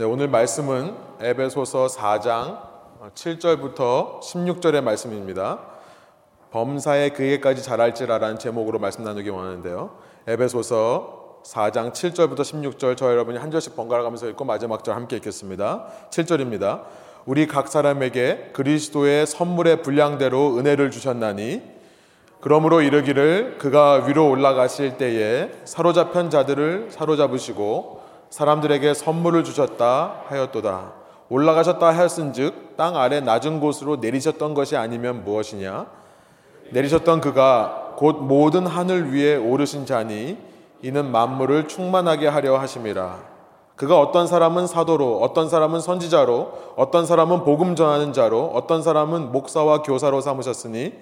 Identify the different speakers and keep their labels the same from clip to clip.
Speaker 1: 네, 오늘 말씀은 에베소서 4장 7절부터 16절의 말씀입니다. 범사에 그에까지 잘할지라라는 제목으로 말씀 나누기 원하는데요. 에베소서 4장 7절부터 16절 저 여러분이 한 절씩 번갈아 가면서 읽고 마지막 절 함께 읽겠습니다. 7절입니다. 우리 각 사람에게 그리스도의 선물의 분량대로 은혜를 주셨나니 그러므로 이르기를 그가 위로 올라가실 때에 사로잡힌 자들을 사로잡으시고 사람들에게 선물을 주셨다 하였도다. 올라가셨다 하였은즉 땅 아래 낮은 곳으로 내리셨던 것이 아니면 무엇이냐? 내리셨던 그가 곧 모든 하늘 위에 오르신 자니 이는 만물을 충만하게 하려 하심이라. 그가 어떤 사람은 사도로, 어떤 사람은 선지자로, 어떤 사람은 복음 전하는 자로, 어떤 사람은 목사와 교사로 삼으셨으니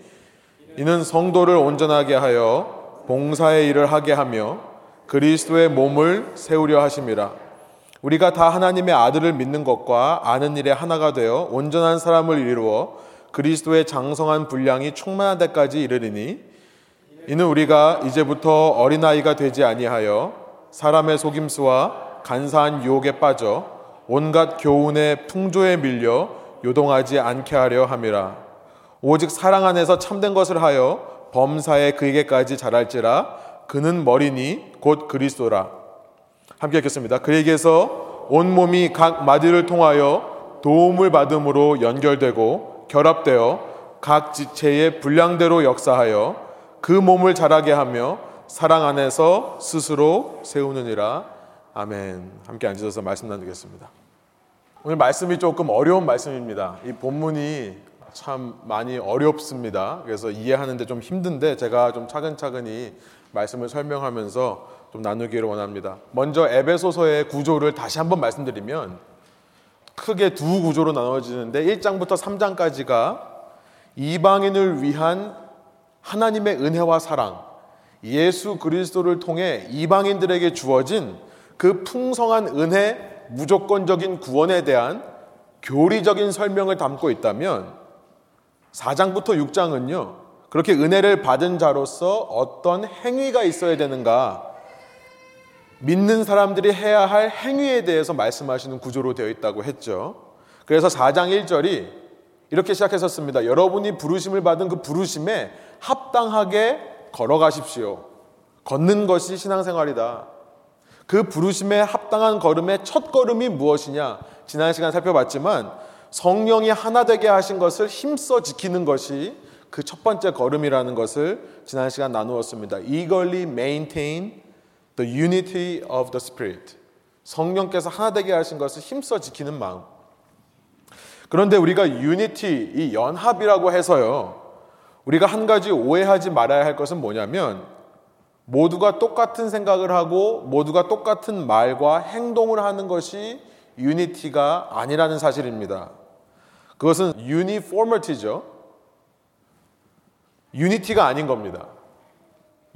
Speaker 1: 이는 성도를 온전하게 하여 봉사의 일을 하게 하며 그리스도의 몸을 세우려 하심이라. 우리가 다 하나님의 아들을 믿는 것과 아는 일에 하나가 되어 온전한 사람을 이루어 그리스도의 장성한 분량이 충만한 데까지 이르리니 이는 우리가 이제부터 어린아이가 되지 아니하여 사람의 속임수와 간사한 유혹에 빠져 온갖 교훈의 풍조에 밀려 요동하지 않게 하려 함이라 오직 사랑 안에서 참된 것을 하여 범사에 그에게까지 자랄지라 그는 머리니 곧 그리스도라. 함께 읽겠습니다. 그에게서 온 몸이 각 마디를 통하여 도움을 받음으로 연결되고 결합되어 각 지체의 분량대로 역사하여 그 몸을 자라게 하며 사랑 안에서 스스로 세우느니라. 아멘. 함께 앉으셔서 말씀 나누겠습니다. 오늘 말씀이 조금 어려운 말씀입니다. 이 본문이 참 많이 어렵습니다. 그래서 이해하는데 좀 힘든데 제가 좀 차근차근히 말씀을 설명하면서 좀 나누기를 원합니다. 먼저 에베소서의 구조를 다시 한번 말씀드리면 크게 두 구조로 나눠지는데 1장부터 3장까지가 이방인을 위한 하나님의 은혜와 사랑, 예수 그리스도를 통해 이방인들에게 주어진 그 풍성한 은혜, 무조건적인 구원에 대한 교리적인 설명을 담고 있다면 4장부터 6장은요, 그렇게 은혜를 받은 자로서 어떤 행위가 있어야 되는가? 믿는 사람들이 해야 할 행위에 대해서 말씀하시는 구조로 되어 있다고 했죠. 그래서 4장 1절이 이렇게 시작했었습니다. 여러분이 부르심을 받은 그 부르심에 합당하게 걸어가십시오. 걷는 것이 신앙생활이다. 그 부르심에 합당한 걸음의 첫 걸음이 무엇이냐? 지난 시간 살펴봤지만 성령이 하나 되게 하신 것을 힘써 지키는 것이 그 첫 번째 걸음이라는 것을 지난 시간 나누었습니다. eagerly maintain the unity of the spirit. 성령께서 하나 되게 하신 것을 힘써 지키는 마음. 그런데 우리가 unity, 이 연합이라고 해서요. 우리가 한 가지 오해하지 말아야 할 것은 뭐냐면 모두가 똑같은 생각을 하고 모두가 똑같은 말과 행동을 하는 것이 unity가 아니라는 사실입니다. 그것은 uniformity죠. unity가 아닌 겁니다.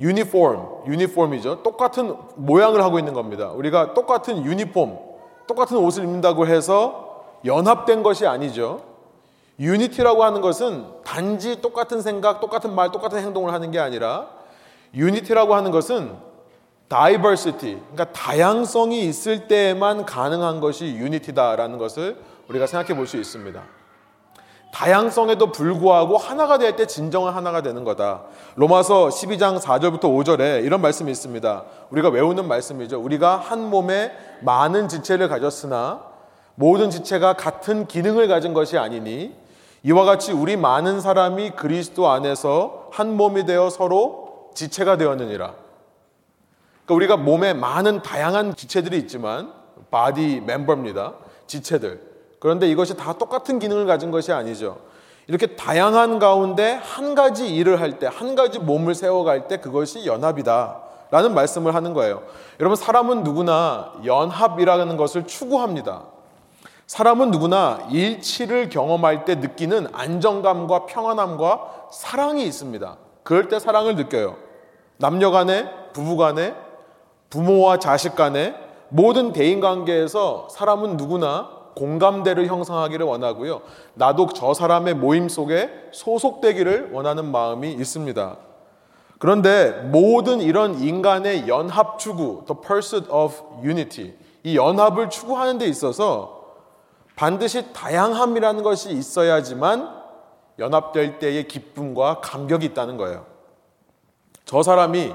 Speaker 1: 유니폼, 유니폼이죠. 똑같은 모양을 하고 있는 겁니다. 우리가 똑같은 유니폼, 똑같은 옷을 입는다고 해서 연합된 것이 아니죠. unity라고 하는 것은 단지 똑같은 생각, 똑같은 말, 똑같은 행동을 하는 게 아니라 unity라고 하는 것은 diversity, 그러니까 다양성이 있을 때에만 가능한 것이 유니티다라는 것을 우리가 생각해 볼 수 있습니다. 다양성에도 불구하고 하나가 될 때 진정한 하나가 되는 거다. 로마서 12장 4절부터 5절에 이런 말씀이 있습니다. 우리가 외우는 말씀이죠. 우리가 한 몸에 많은 지체를 가졌으나 모든 지체가 같은 기능을 가진 것이 아니니 이와 같이 우리 많은 사람이 그리스도 안에서 한 몸이 되어 서로 지체가 되었느니라. 그러니까 우리가 몸에 많은 다양한 지체들이 있지만 body member입니다. 지체들. 그런데 이것이 다 똑같은 기능을 가진 것이 아니죠. 이렇게 다양한 가운데 한 가지 일을 할 때, 한 가지 몸을 세워갈 때 그것이 연합이다. 라는 말씀을 하는 거예요. 여러분, 사람은 누구나 연합이라는 것을 추구합니다. 사람은 누구나 일치를 경험할 때 느끼는 안정감과 평안함과 사랑이 있습니다. 그럴 때 사랑을 느껴요. 남녀 간에, 부부 간에, 부모와 자식 간에, 모든 대인 관계에서 사람은 누구나 공감대를 형성하기를 원하고요. 나도 저 사람의 모임 속에 소속되기를 원하는 마음이 있습니다. 그런데 모든 이런 인간의 연합 추구, the pursuit of unity, 이 연합을 추구하는 데 있어서 반드시 다양함이라는 것이 있어야지만 연합될 때의 기쁨과 감격이 있다는 거예요. 저 사람이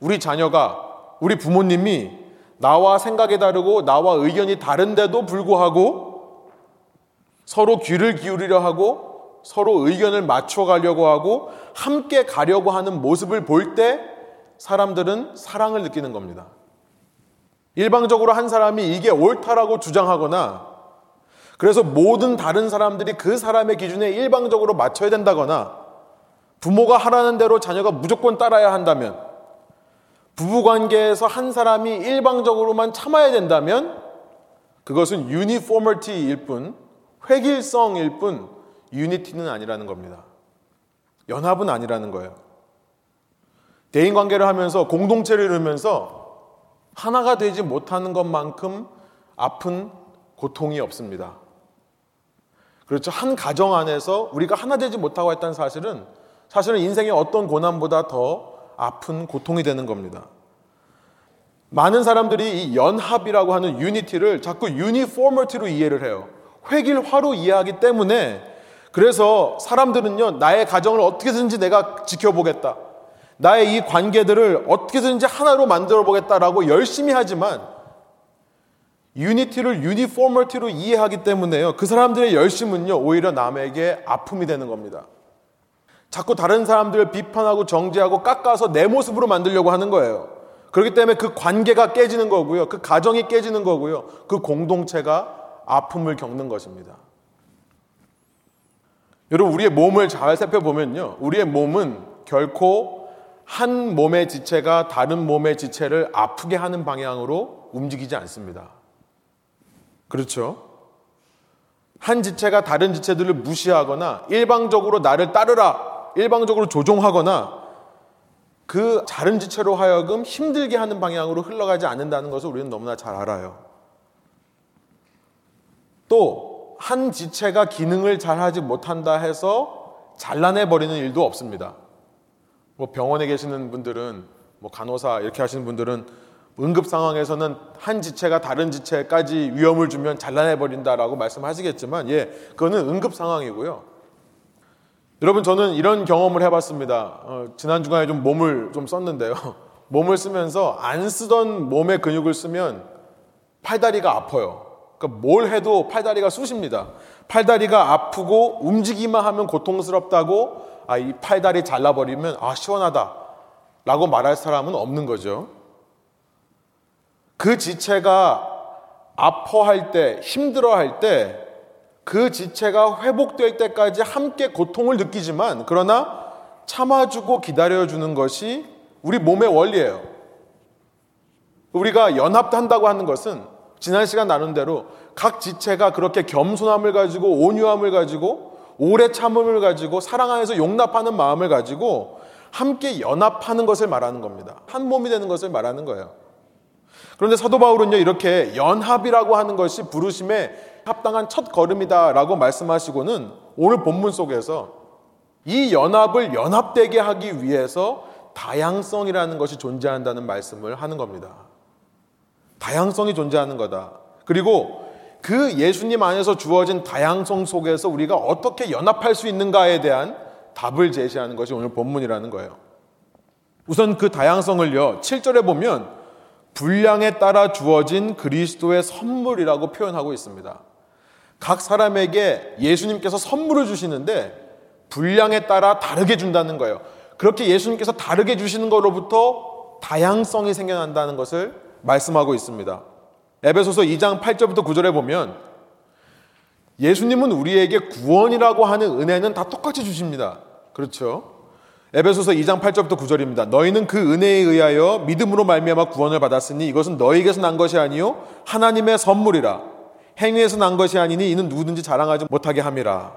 Speaker 1: 우리 자녀가 우리 부모님이 나와 생각이 다르고 나와 의견이 다른데도 불구하고 서로 귀를 기울이려 하고 서로 의견을 맞춰 가려고 하고 함께 가려고 하는 모습을 볼 때 사람들은 사랑을 느끼는 겁니다. 일방적으로 한 사람이 이게 옳다라고 주장하거나 그래서 모든 다른 사람들이 그 사람의 기준에 일방적으로 맞춰야 된다거나 부모가 하라는 대로 자녀가 무조건 따라야 한다면 부부 관계에서 한 사람이 일방적으로만 참아야 된다면 그것은 유니포머티일 뿐 획일성일 뿐 유니티는 아니라는 겁니다. 연합은 아니라는 거예요. 대인 관계를 하면서 공동체를 이루면서 하나가 되지 못하는 것만큼 아픈 고통이 없습니다. 그렇죠. 한 가정 안에서 우리가 하나 되지 못하고 했다는 사실은 사실은 인생의 어떤 고난보다 더 아픈 고통이 되는 겁니다. 많은 사람들이 이 연합이라고 하는 유니티를 자꾸 유니포머티로 이해를 해요. 획일화로 이해하기 때문에 그래서 사람들은요, 나의 가정을 어떻게든지 내가 지켜보겠다. 나의 이 관계들을 어떻게든지 하나로 만들어 보겠다라고 열심히 하지만 유니티를 유니포머티로 이해하기 때문에요. 그 사람들의 열심은요, 오히려 남에게 아픔이 되는 겁니다. 자꾸 다른 사람들을 비판하고 정죄하고 깎아서 내 모습으로 만들려고 하는 거예요. 그렇기 때문에 그 관계가 깨지는 거고요. 그 가정이 깨지는 거고요. 그 공동체가 아픔을 겪는 것입니다. 여러분, 우리의 몸을 잘 살펴보면요. 우리의 몸은 결코 한 몸의 지체가 다른 몸의 지체를 아프게 하는 방향으로 움직이지 않습니다. 그렇죠? 한 지체가 다른 지체들을 무시하거나 일방적으로 나를 따르라 일방적으로 조종하거나 그 다른 지체로 하여금 힘들게 하는 방향으로 흘러가지 않는다는 것을 우리는 너무나 잘 알아요. 또 한 지체가 기능을 잘 하지 못한다 해서 잘라내 버리는 일도 없습니다. 뭐 병원에 계시는 분들은 뭐 간호사 이렇게 하시는 분들은 응급 상황에서는 한 지체가 다른 지체까지 위험을 주면 잘라내 버린다라고 말씀하시겠지만 예, 그거는 응급 상황이고요. 여러분 저는 이런 경험을 해봤습니다. 어, 지난 주간에 좀 몸을 좀 썼는데요. 몸을 쓰면서 안 쓰던 몸의 근육을 쓰면 팔다리가 아파요. 그러니까 뭘 해도 팔다리가 쑤십니다. 팔다리가 아프고 움직이만 하면 고통스럽다고 아, 이 팔다리 잘라버리면 아, 시원하다. 라고 말할 사람은 없는 거죠. 그 지체가 아파할 때, 힘들어할 때 그 지체가 회복될 때까지 함께 고통을 느끼지만 그러나 참아주고 기다려주는 것이 우리 몸의 원리예요. 우리가 연합한다고 하는 것은 지난 시간 나눈 대로 각 지체가 그렇게 겸손함을 가지고 온유함을 가지고 오래 참음을 가지고 사랑 안에서 용납하는 마음을 가지고 함께 연합하는 것을 말하는 겁니다. 한 몸이 되는 것을 말하는 거예요. 그런데 사도 바울은요, 이렇게 연합이라고 하는 것이 부르심의 합당한 첫 걸음이다라고 말씀하시고는 오늘 본문 속에서 이 연합을 연합되게 하기 위해서 다양성이라는 것이 존재한다는 말씀을 하는 겁니다. 다양성이 존재하는 거다. 그리고 그 예수님 안에서 주어진 다양성 속에서 우리가 어떻게 연합할 수 있는가에 대한 답을 제시하는 것이 오늘 본문이라는 거예요. 우선 그 다양성을요, 7절에 보면 분량에 따라 주어진 그리스도의 선물이라고 표현하고 있습니다. 각 사람에게 예수님께서 선물을 주시는데 분량에 따라 다르게 준다는 거예요. 그렇게 예수님께서 다르게 주시는 것로부터 다양성이 생겨난다는 것을 말씀하고 있습니다. 에베소서 2장 8절부터 9절에 보면 예수님은 우리에게 구원이라고 하는 은혜는 다 똑같이 주십니다. 그렇죠? 에베소서 2장 8절부터 9절입니다. 너희는 그 은혜에 의하여 믿음으로 말미암아 구원을 받았으니 이것은 너희에게서 난 것이 아니요 하나님의 선물이라. 행위에서 난 것이 아니니 이는 누구든지 자랑하지 못하게 함이라.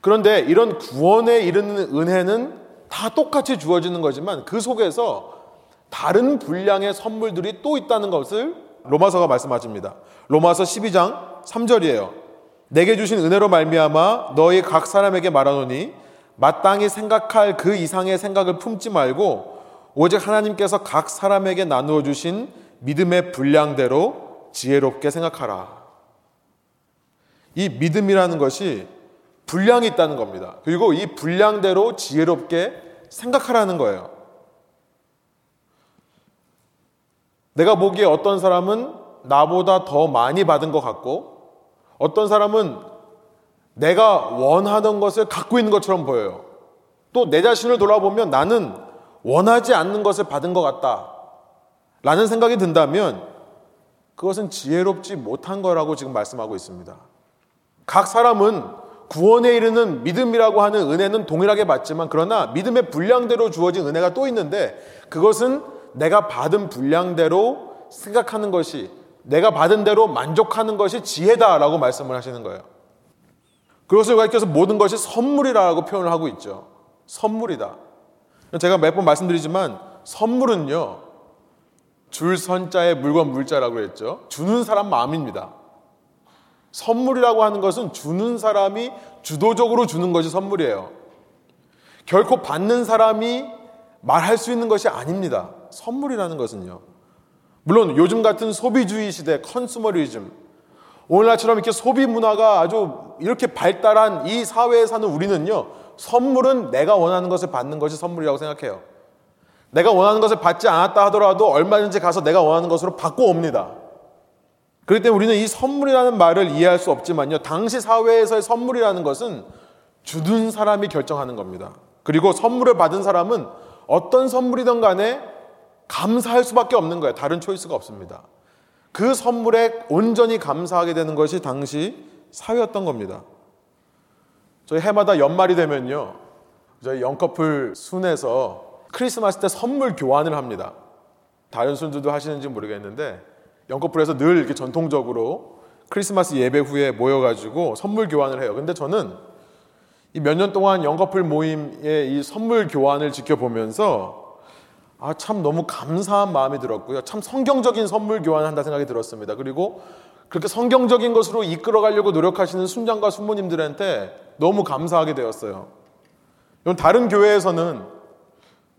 Speaker 1: 그런데 이런 구원에 이르는 은혜는 다 똑같이 주어지는 거지만 그 속에서 다른 분량의 선물들이 또 있다는 것을 로마서가 말씀하십니다. 로마서 12장 3절이에요. 내게 주신 은혜로 말미암아 너희 각 사람에게 말하노니 마땅히 생각할 그 이상의 생각을 품지 말고 오직 하나님께서 각 사람에게 나누어 주신 믿음의 분량대로 지혜롭게 생각하라. 이 믿음이라는 것이 분량이 있다는 겁니다. 그리고 이 분량대로 지혜롭게 생각하라는 거예요. 내가 보기에 어떤 사람은 나보다 더 많이 받은 것 같고 어떤 사람은 내가 원하던 것을 갖고 있는 것처럼 보여요. 또 내 자신을 돌아보면 나는 원하지 않는 것을 받은 것 같다. 라는 생각이 든다면 그것은 지혜롭지 못한 거라고 지금 말씀하고 있습니다. 각 사람은 구원에 이르는 믿음이라고 하는 은혜는 동일하게 받지만 그러나 믿음의 분량대로 주어진 은혜가 또 있는데 그것은 내가 받은 분량대로 생각하는 것이 내가 받은 대로 만족하는 것이 지혜다라고 말씀을 하시는 거예요. 그것을 가리켜서 모든 것이 선물이라고 표현을 하고 있죠. 선물이다. 제가 몇 번 말씀드리지만 선물은요. 줄 선자에 물건 물자라고 했죠. 주는 사람 마음입니다. 선물이라고 하는 것은 주는 사람이 주도적으로 주는 것이 선물이에요. 결코 받는 사람이 말할 수 있는 것이 아닙니다. 선물이라는 것은요. 물론 요즘 같은 소비주의 시대, 컨슈머리즘, 오늘날처럼 이렇게 소비 문화가 아주 이렇게 발달한 이 사회에 사는 우리는요, 선물은 내가 원하는 것을 받는 것이 선물이라고 생각해요. 내가 원하는 것을 받지 않았다 하더라도 얼마든지 가서 내가 원하는 것으로 바꿔 옵니다. 그렇기 때문에 우리는 이 선물이라는 말을 이해할 수 없지만요. 당시 사회에서의 선물이라는 것은 주는 사람이 결정하는 겁니다. 그리고 선물을 받은 사람은 어떤 선물이든 간에 감사할 수밖에 없는 거예요. 다른 초이스가 없습니다. 그 선물에 온전히 감사하게 되는 것이 당시 사회였던 겁니다. 저희 해마다 연말이 되면요. 저희 영커플 순에서 크리스마스 때 선물 교환을 합니다. 다른 순들도 하시는지 모르겠는데 영커플에서 늘 이렇게 전통적으로 크리스마스 예배 후에 모여가지고 선물 교환을 해요. 근데 저는 이 몇 년 동안 영커플 모임의 이 선물 교환을 지켜보면서 아, 참 너무 감사한 마음이 들었고요. 참 성경적인 선물 교환을 한다 생각이 들었습니다. 그리고 그렇게 성경적인 것으로 이끌어 가려고 노력하시는 순장과 순모님들한테 너무 감사하게 되었어요. 다른 교회에서는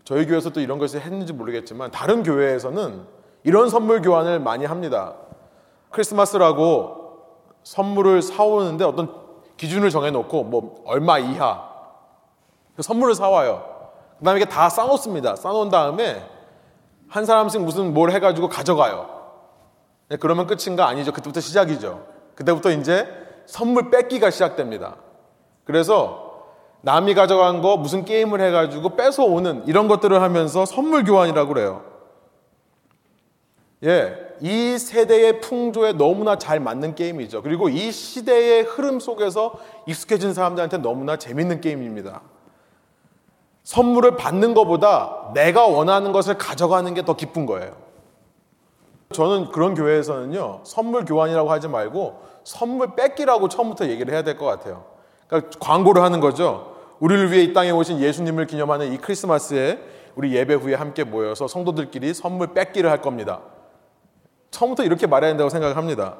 Speaker 1: 저희 교회에서 도 이런 것을 했는지 모르겠지만 다른 교회에서는 이런 선물 교환을 많이 합니다. 크리스마스라고 선물을 사오는데 어떤 기준을 정해놓고 뭐 얼마 이하 그 선물을 사와요. 그 다음에 이게 다 싸놓습니다. 싸놓은 다음에 한 사람씩 무슨 뭘 해가지고 가져가요. 네, 그러면 끝인가? 아니죠. 그때부터 시작이죠. 그때부터 이제 선물 뺏기가 시작됩니다. 그래서 남이 가져간 거 무슨 게임을 해가지고 뺏어오는 이런 것들을 하면서 선물 교환이라고 그래요. 예, 이 세대의 풍조에 너무나 잘 맞는 게임이죠. 그리고 이 시대의 흐름 속에서 익숙해진 사람들한테 너무나 재밌는 게임입니다. 선물을 받는 것보다 내가 원하는 것을 가져가는 게 더 기쁜 거예요. 저는 그런 교회에서는요, 선물 교환이라고 하지 말고 선물 뺏기라고 처음부터 얘기를 해야 될 것 같아요. 그러니까 광고를 하는 거죠. 우리를 위해 이 땅에 오신 예수님을 기념하는 이 크리스마스에 우리 예배 후에 함께 모여서 성도들끼리 선물 뺏기를 할 겁니다. 처음부터 이렇게 말해야 된다고 생각합니다.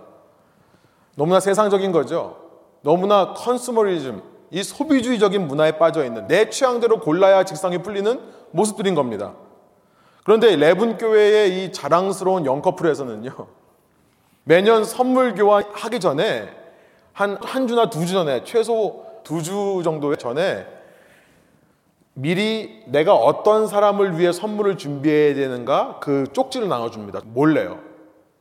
Speaker 1: 너무나 세상적인 거죠. 너무나 컨슈머리즘, 이 소비주의적인 문화에 빠져 있는 내 취향대로 골라야 직성이 풀리는 모습들인 겁니다. 그런데 레븐 교회의 이 자랑스러운 영커플에서는요. 매년 선물 교환하기 전에 한, 한 주나 두 주 전에 최소 두 주 정도 전에 미리 내가 어떤 사람을 위해 선물을 준비해야 되는가 그 쪽지를 나눠줍니다. 몰래요.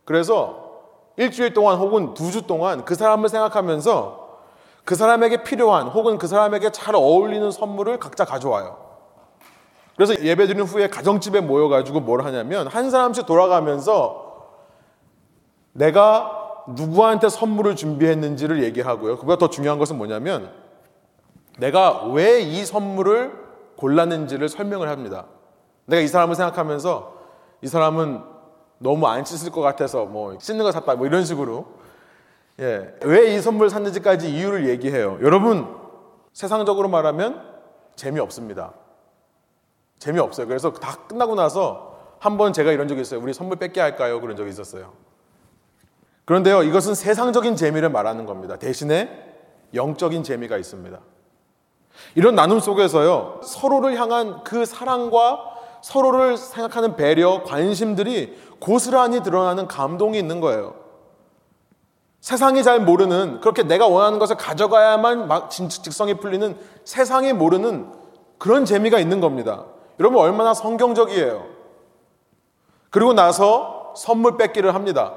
Speaker 1: 그래서 일주일 동안 혹은 두 주 동안 그 사람을 생각하면서 그 사람에게 필요한 혹은 그 사람에게 잘 어울리는 선물을 각자 가져와요. 그래서 예배 드린 후에 가정집에 모여가지고 뭘 하냐면 한 사람씩 돌아가면서 내가 누구한테 선물을 준비했는지를 얘기하고요. 그보다 더 중요한 것은 뭐냐면 내가 왜 이 선물을 골랐는지를 설명을 합니다. 내가 이 사람을 생각하면서 이 사람은 너무 안 씻을 것 같아서 뭐 씻는 거 샀다 뭐 이런 식으로 예, 왜 이 선물 샀는지까지 이유를 얘기해요. 여러분 세상적으로 말하면 재미없습니다. 재미없어요. 그래서 다 끝나고 나서 한 번 제가 이런 적이 있어요. 우리 선물 뺏게 할까요? 그런 적이 있었어요. 그런데요, 이것은 세상적인 재미를 말하는 겁니다. 대신에 영적인 재미가 있습니다. 이런 나눔 속에서요, 서로를 향한 그 사랑과 서로를 생각하는 배려, 관심들이 고스란히 드러나는 감동이 있는 거예요. 세상이 잘 모르는 그렇게 내가 원하는 것을 가져가야만 막 직성이 풀리는 세상이 모르는 그런 재미가 있는 겁니다. 여러분 얼마나 성경적이에요. 그리고 나서 선물 뺏기를 합니다.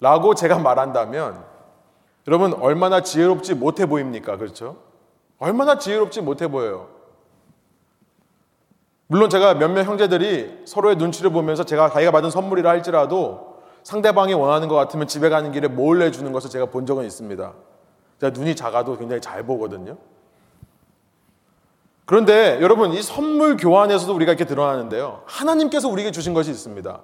Speaker 1: 라고 제가 말한다면 여러분 얼마나 지혜롭지 못해 보입니까? 그렇죠? 얼마나 지혜롭지 못해 보여요. 물론 제가 몇몇 형제들이 서로의 눈치를 보면서 제가 자기가 받은 선물이라 할지라도 상대방이 원하는 것 같으면 집에 가는 길에 몰래 주는 것을 제가 본 적은 있습니다. 제가 눈이 작아도 굉장히 잘 보거든요. 그런데 여러분 이 선물 교환에서도 우리가 이렇게 드러나는데요. 하나님께서 우리에게 주신 것이 있습니다.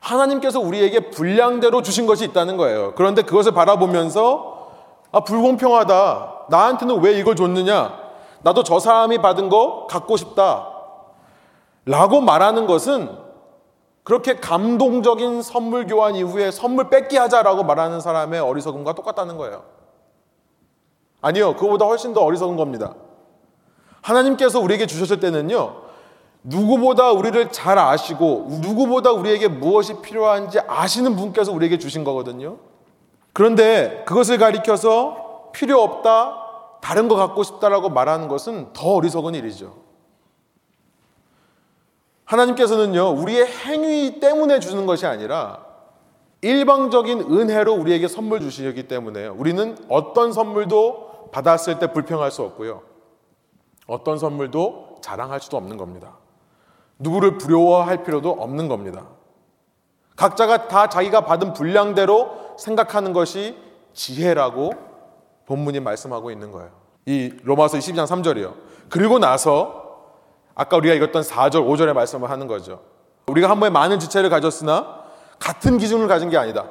Speaker 1: 하나님께서 우리에게 분량대로 주신 것이 있다는 거예요. 그런데 그것을 바라보면서 아 불공평하다. 나한테는 왜 이걸 줬느냐? 나도 저 사람이 받은 거 갖고 싶다. 라고 말하는 것은 그렇게 감동적인 선물 교환 이후에 선물 뺏기 하자라고 말하는 사람의 어리석음과 똑같다는 거예요. 아니요. 그보다 훨씬 더 어리석은 겁니다. 하나님께서 우리에게 주셨을 때는요. 누구보다 우리를 잘 아시고 누구보다 우리에게 무엇이 필요한지 아시는 분께서 우리에게 주신 거거든요. 그런데 그것을 가리켜서 필요 없다, 다른 거 갖고 싶다라고 말하는 것은 더 어리석은 일이죠. 하나님께서는요, 우리의 행위 때문에 주는 것이 아니라 일방적인 은혜로 우리에게 선물 주시기 때문에 우리는 어떤 선물도 받았을 때 불평할 수 없고요. 어떤 선물도 자랑할 수도 없는 겁니다. 누구를 부러워할 필요도 없는 겁니다. 각자가 다 자기가 받은 분량대로 생각하는 것이 지혜라고 본문이 말씀하고 있는 거예요. 이 로마서 12장 3절이요. 그리고 나서 아까 우리가 읽었던 4절, 5절의 말씀을 하는 거죠. 우리가 한 번에 많은 지체를 가졌으나 같은 기준을 가진 게 아니다.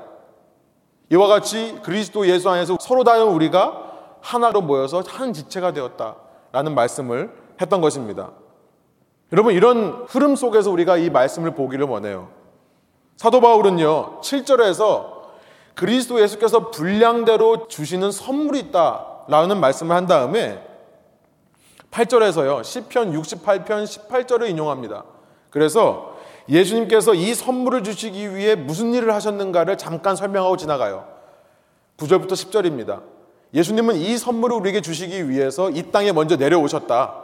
Speaker 1: 이와 같이 그리스도 예수 안에서 서로 다른 우리가 하나로 모여서 한 지체가 되었다라는 말씀을 했던 것입니다. 여러분 이런 흐름 속에서 우리가 이 말씀을 보기를 원해요. 사도 바울은요 7절에서 그리스도 예수께서 분량대로 주시는 선물이 있다라는 말씀을 한 다음에 8절에서요. 10편 68편 18절을 인용합니다. 그래서 예수님께서 이 선물을 주시기 위해 무슨 일을 하셨는가를 잠깐 설명하고 지나가요. 9절부터 10절입니다. 예수님은 이 선물을 우리에게 주시기 위해서 이 땅에 먼저 내려오셨다.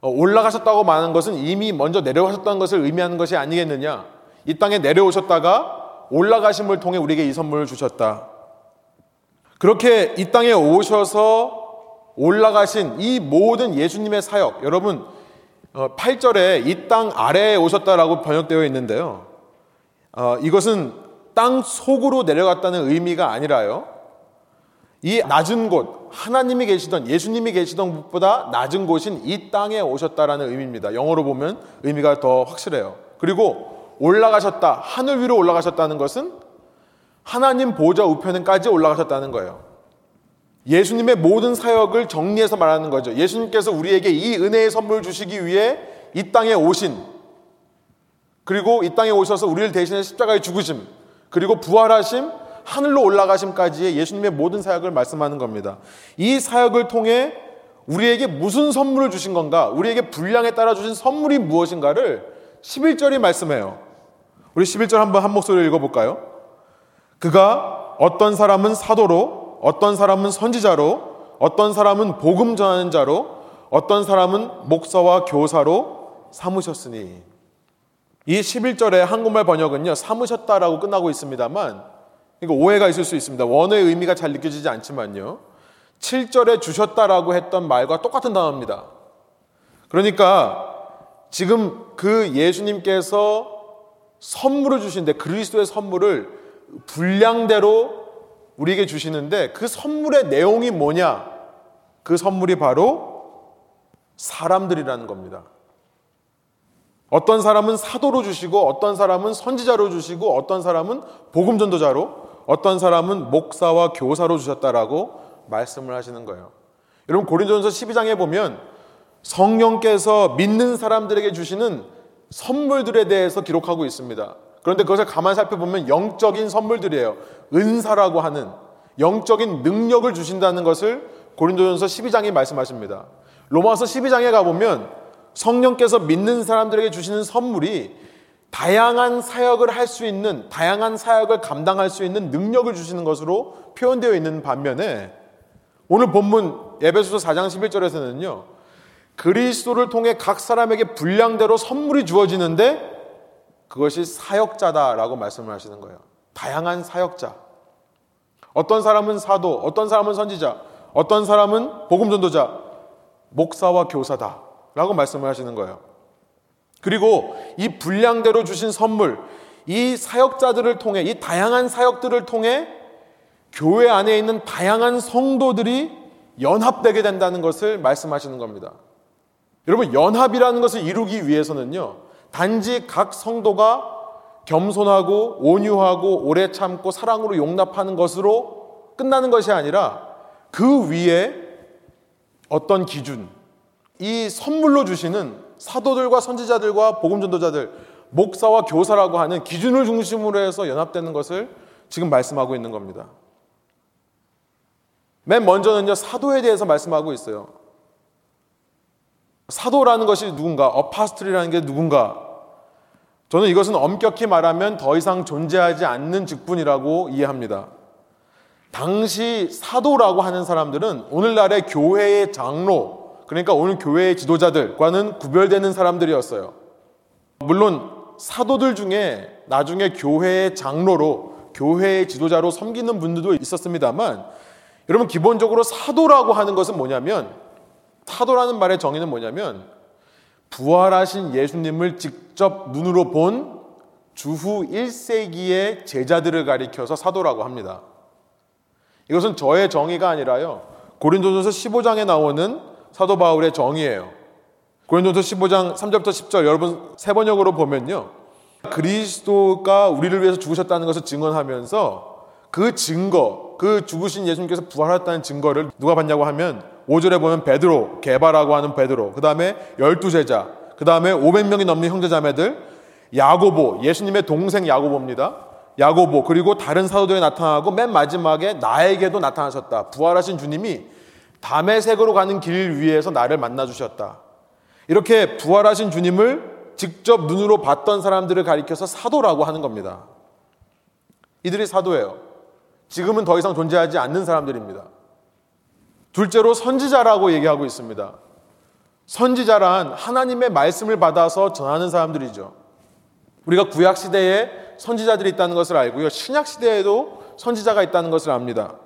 Speaker 1: 어, 올라가셨다고 말하는 것은 이미 먼저 내려가셨다는 것을 의미하는 것이 아니겠느냐. 이 땅에 내려오셨다가 올라가심을 통해 우리에게 이 선물을 주셨다. 그렇게 이 땅에 오셔서 올라가신 이 모든 예수님의 사역, 여러분 8절에 어, 이땅 아래에 오셨다라고 번역되어 있는데요. 어, 이것은 땅 속으로 내려갔다는 의미가 아니라요. 이 낮은 곳, 하나님이 계시던 예수님이 계시던 곳보다 낮은 곳인 이 땅에 오셨다라는 의미입니다. 영어로 보면 의미가 더 확실해요. 그리고 올라가셨다, 하늘 위로 올라가셨다는 것은 하나님 보좌 우편까지 올라가셨다는 거예요. 예수님의 모든 사역을 정리해서 말하는 거죠. 예수님께서 우리에게 이 은혜의 선물을 주시기 위해 이 땅에 오신 그리고 이 땅에 오셔서 우리를 대신해 십자가에 죽으심 그리고 부활하심 하늘로 올라가심까지의 예수님의 모든 사역을 말씀하는 겁니다. 이 사역을 통해 우리에게 무슨 선물을 주신 건가? 우리에게 분량에 따라 주신 선물이 무엇인가를 11절이 말씀해요. 우리 11절 한번 한 목소리로 읽어볼까요? 그가 어떤 사람은 사도로 어떤 사람은 선지자로, 어떤 사람은 복음 전하는 자로, 어떤 사람은 목사와 교사로 삼으셨으니. 이 11절의 한국말 번역은요, 삼으셨다라고 끝나고 있습니다만, 이거 오해가 있을 수 있습니다. 원어의 의미가 잘 느껴지지 않지만요. 7절에 주셨다라고 했던 말과 똑같은 단어입니다. 그러니까 지금 그 예수님께서 선물을 주신데 그리스도의 선물을 분량대로 우리에게 주시는데 그 선물의 내용이 뭐냐? 그 선물이 바로 사람들이라는 겁니다. 어떤 사람은 사도로 주시고, 어떤 사람은 선지자로 주시고, 어떤 사람은 복음 전도자로, 어떤 사람은 목사와 교사로 주셨다라고 말씀을 하시는 거예요. 여러분 고린도전서 12장에 보면 성령께서 믿는 사람들에게 주시는 선물들에 대해서 기록하고 있습니다. 그런데 그것을 가만 살펴보면 영적인 선물들이에요. 은사라고 하는 영적인 능력을 주신다는 것을 고린도전서 12장에 말씀하십니다. 로마서 12장에 가보면 성령께서 믿는 사람들에게 주시는 선물이 다양한 사역을 할 수 있는, 다양한 사역을 감당할 수 있는 능력을 주시는 것으로 표현되어 있는 반면에 오늘 본문 에베소서 4장 11절에서는요. 그리스도를 통해 각 사람에게 분량대로 선물이 주어지는데 그것이 사역자다라고 말씀을 하시는 거예요. 다양한 사역자. 어떤 사람은 사도, 어떤 사람은 선지자, 어떤 사람은 복음 전도자, 목사와 교사다라고 말씀을 하시는 거예요. 그리고 이 분량대로 주신 선물, 이 사역자들을 통해 이 다양한 사역들을 통해 교회 안에 있는 다양한 성도들이 연합되게 된다는 것을 말씀하시는 겁니다. 여러분, 연합이라는 것을 이루기 위해서는요, 단지 각 성도가 겸손하고 온유하고 오래 참고 사랑으로 용납하는 것으로 끝나는 것이 아니라 그 위에 어떤 기준, 이 선물로 주시는 사도들과 선지자들과 복음전도자들, 목사와 교사라고 하는 기준을 중심으로 해서 연합되는 것을 지금 말씀하고 있는 겁니다. 맨 먼저는요, 사도에 대해서 말씀하고 있어요. 사도라는 것이 누군가, 어파스트리라는 게 누군가. 저는 이것은 엄격히 말하면 더 이상 존재하지 않는 직분이라고 이해합니다. 당시 사도라고 하는 사람들은 오늘날의 교회의 장로, 그러니까 오늘 교회의 지도자들과는 구별되는 사람들이었어요. 물론 사도들 중에 나중에 교회의 장로로, 교회의 지도자로 섬기는 분들도 있었습니다만 여러분 기본적으로 사도라고 하는 것은 뭐냐면 사도라는 말의 정의는 뭐냐면 부활하신 예수님을 직접 눈으로 본 주후 1세기의 제자들을 가리켜서 사도라고 합니다. 이것은 저의 정의가 아니라요. 고린도전서 15장에 나오는 사도 바울의 정의예요. 고린도전서 15장 3절부터 10절 여러분 세 번역으로 보면요. 그리스도가 우리를 위해서 죽으셨다는 것을 증언하면서 그 증거, 그 죽으신 예수님께서 부활했다는 증거를 누가 봤냐고 하면 5절에 보면 베드로, 개바라고 하는 베드로, 그 다음에 열두 제자, 그 다음에 500명이 넘는 형제자매들, 야고보, 예수님의 동생 야고보입니다. 야고보, 그리고 다른 사도들이 나타나고 맨 마지막에 나에게도 나타나셨다. 부활하신 주님이 담의 색으로 가는 길 위에서 나를 만나주셨다. 이렇게 부활하신 주님을 직접 눈으로 봤던 사람들을 가리켜서 사도라고 하는 겁니다. 이들이 사도예요. 지금은 더 이상 존재하지 않는 사람들입니다. 둘째로 선지자라고 얘기하고 있습니다. 선지자란 하나님의 말씀을 받아서 전하는 사람들이죠. 우리가 구약 시대에 선지자들이 있다는 것을 알고요. 신약 시대에도 선지자가 있다는 것을 압니다.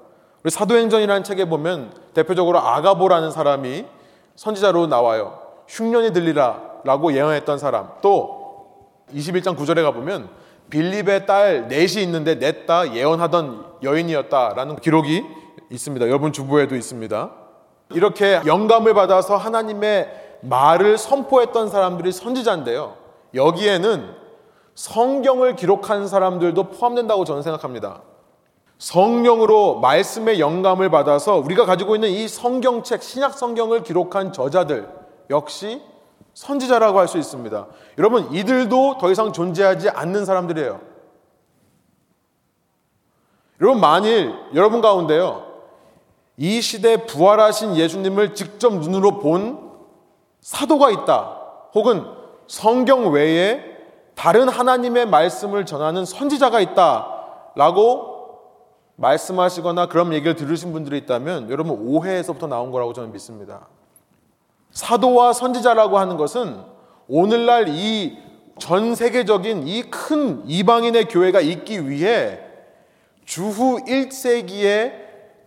Speaker 1: 우리 사도행전이라는 책에 보면 대표적으로 아가보라는 사람이 선지자로 나와요. 흉년이 들리라라고 예언했던 사람. 또 21장 9절에 가 보면 빌립의 딸 넷이 있는데 넷 다 예언하던 여인이었다라는 기록이 있습니다. 여러분 주부에도 있습니다. 이렇게 영감을 받아서 하나님의 말을 선포했던 사람들이 선지자인데요. 여기에는 성경을 기록한 사람들도 포함된다고 저는 생각합니다. 성령으로 말씀의 영감을 받아서 우리가 가지고 있는 이 성경책, 신약 성경을 기록한 저자들 역시 선지자라고 할 수 있습니다. 여러분, 이들도 더 이상 존재하지 않는 사람들이에요. 여러분, 만일 여러분 가운데요, 이 시대 부활하신 예수님을 직접 눈으로 본 사도가 있다, 혹은 성경 외에 다른 하나님의 말씀을 전하는 선지자가 있다, 라고 말씀하시거나 그런 얘기를 들으신 분들이 있다면 여러분 오해에서부터 나온 거라고 저는 믿습니다. 사도와 선지자라고 하는 것은 오늘날 이 전 세계적인 이 큰 이방인의 교회가 있기 위해 주후 1세기에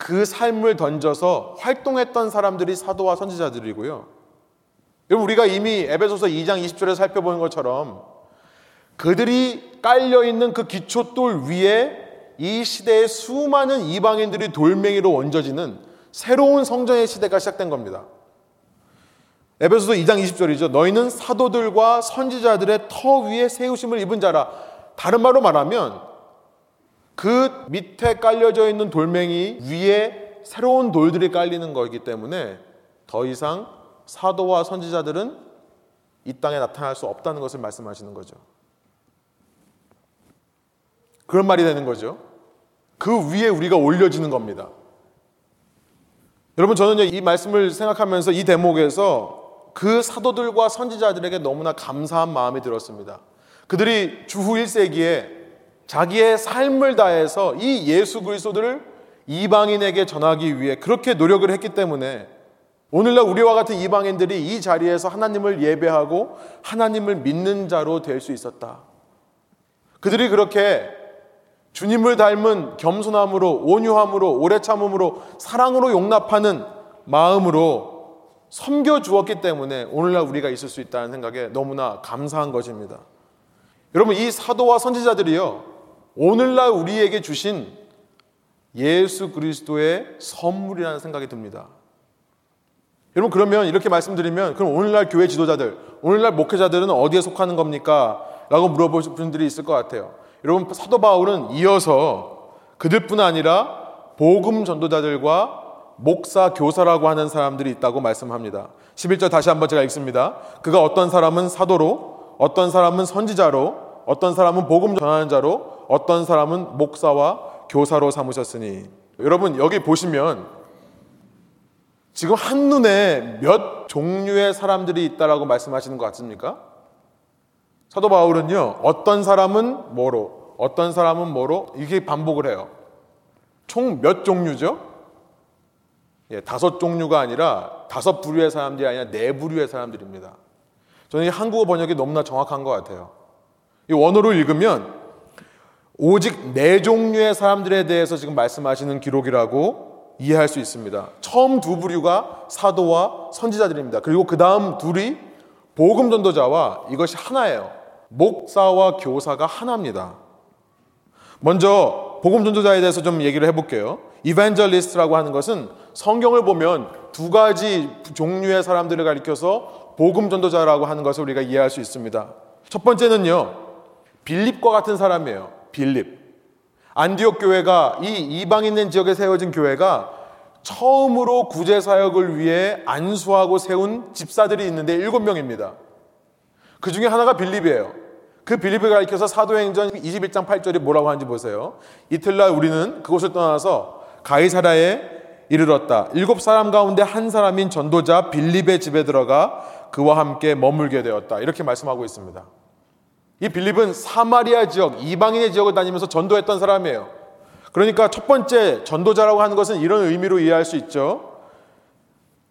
Speaker 1: 그 삶을 던져서 활동했던 사람들이 사도와 선지자들이고요. 여러분 우리가 이미 에베소서 2장 20절에 살펴보는 것처럼 그들이 깔려 있는 그 기초돌 위에 이 시대의 수많은 이방인들이 돌멩이로 얹어지는 새로운 성전의 시대가 시작된 겁니다. 에베소서 2장 20절이죠. 너희는 사도들과 선지자들의 터 위에 세우심을 입은 자라. 다른 말로 말하면 그 밑에 깔려져 있는 돌멩이 위에 새로운 돌들이 깔리는 거기 때문에 더 이상 사도와 선지자들은 이 땅에 나타날 수 없다는 것을 말씀하시는 거죠. 그런 말이 되는 거죠. 그 위에 우리가 올려지는 겁니다. 여러분 저는 이 말씀을 생각하면서 이 대목에서 그 사도들과 선지자들에게 너무나 감사한 마음이 들었습니다. 그들이 주후 1세기에 자기의 삶을 다해서 이 예수 그리스도를 이방인에게 전하기 위해 그렇게 노력을 했기 때문에 오늘날 우리와 같은 이방인들이 이 자리에서 하나님을 예배하고 하나님을 믿는 자로 될 수 있었다. 그들이 그렇게 주님을 닮은 겸손함으로 온유함으로 오래 참음으로 사랑으로 용납하는 마음으로 섬겨 주었기 때문에 오늘날 우리가 있을 수 있다는 생각에 너무나 감사한 것입니다. 여러분 이 사도와 선지자들이요 오늘날 우리에게 주신 예수 그리스도의 선물이라는 생각이 듭니다. 여러분 그러면 이렇게 말씀드리면 그럼 오늘날 교회 지도자들, 오늘날 목회자들은 어디에 속하는 겁니까? 라고 물어보실 분들이 있을 것 같아요. 여러분 사도 바울은 이어서 그들뿐 아니라 복음 전도자들과 목사, 교사라고 하는 사람들이 있다고 말씀합니다. 11절 다시 한번 제가 읽습니다. 그가 어떤 사람은 사도로, 어떤 사람은 선지자로, 어떤 사람은 복음 전하는 자로, 어떤 사람은 목사와 교사로 삼으셨으니. 여러분, 여기 보시면 지금 한눈에 몇 종류의 사람들이 있다라고 말씀하시는 것 같습니까? 사도 바울은요, 어떤 사람은 뭐로, 어떤 사람은 뭐로, 이게 반복을 해요. 총 몇 종류죠? 예, 다섯 종류가 아니라 다섯 부류의 사람들이 아니라 네 부류의 사람들입니다. 저는 이 한국어 번역이 너무나 정확한 것 같아요. 이 원어로 읽으면 오직 네 종류의 사람들에 대해서 지금 말씀하시는 기록이라고 이해할 수 있습니다. 처음 두 부류가 사도와 선지자들입니다. 그리고 그 다음 둘이 복음 전도자와 이것이 하나예요. 목사와 교사가 하나입니다. 먼저 복음 전도자에 대해서 좀 얘기를 해볼게요. 이벤젤리스트라고 하는 것은 성경을 보면 두 가지 종류의 사람들을 가리켜서 복음 전도자라고 하는 것을 우리가 이해할 수 있습니다. 첫 번째는요. 빌립과 같은 사람이에요. 빌립. 안디옥 교회가 이 이방 있는 지역에 세워진 교회가 처음으로 구제 사역을 위해 안수하고 세운 집사들이 있는데 일곱 명입니다. 그 중에 하나가 빌립이에요. 그 빌립을 가리켜서 사도행전 21장 8절이 뭐라고 하는지 보세요. 이틀날 우리는 그곳을 떠나서 가이사라에 이르렀다. 일곱 사람 가운데 한 사람인 전도자 빌립의 집에 들어가 그와 함께 머물게 되었다. 이렇게 말씀하고 있습니다. 이 빌립은 사마리아 지역, 이방인의 지역을 다니면서 전도했던 사람이에요. 그러니까 첫 번째 전도자라고 하는 것은 이런 의미로 이해할 수 있죠.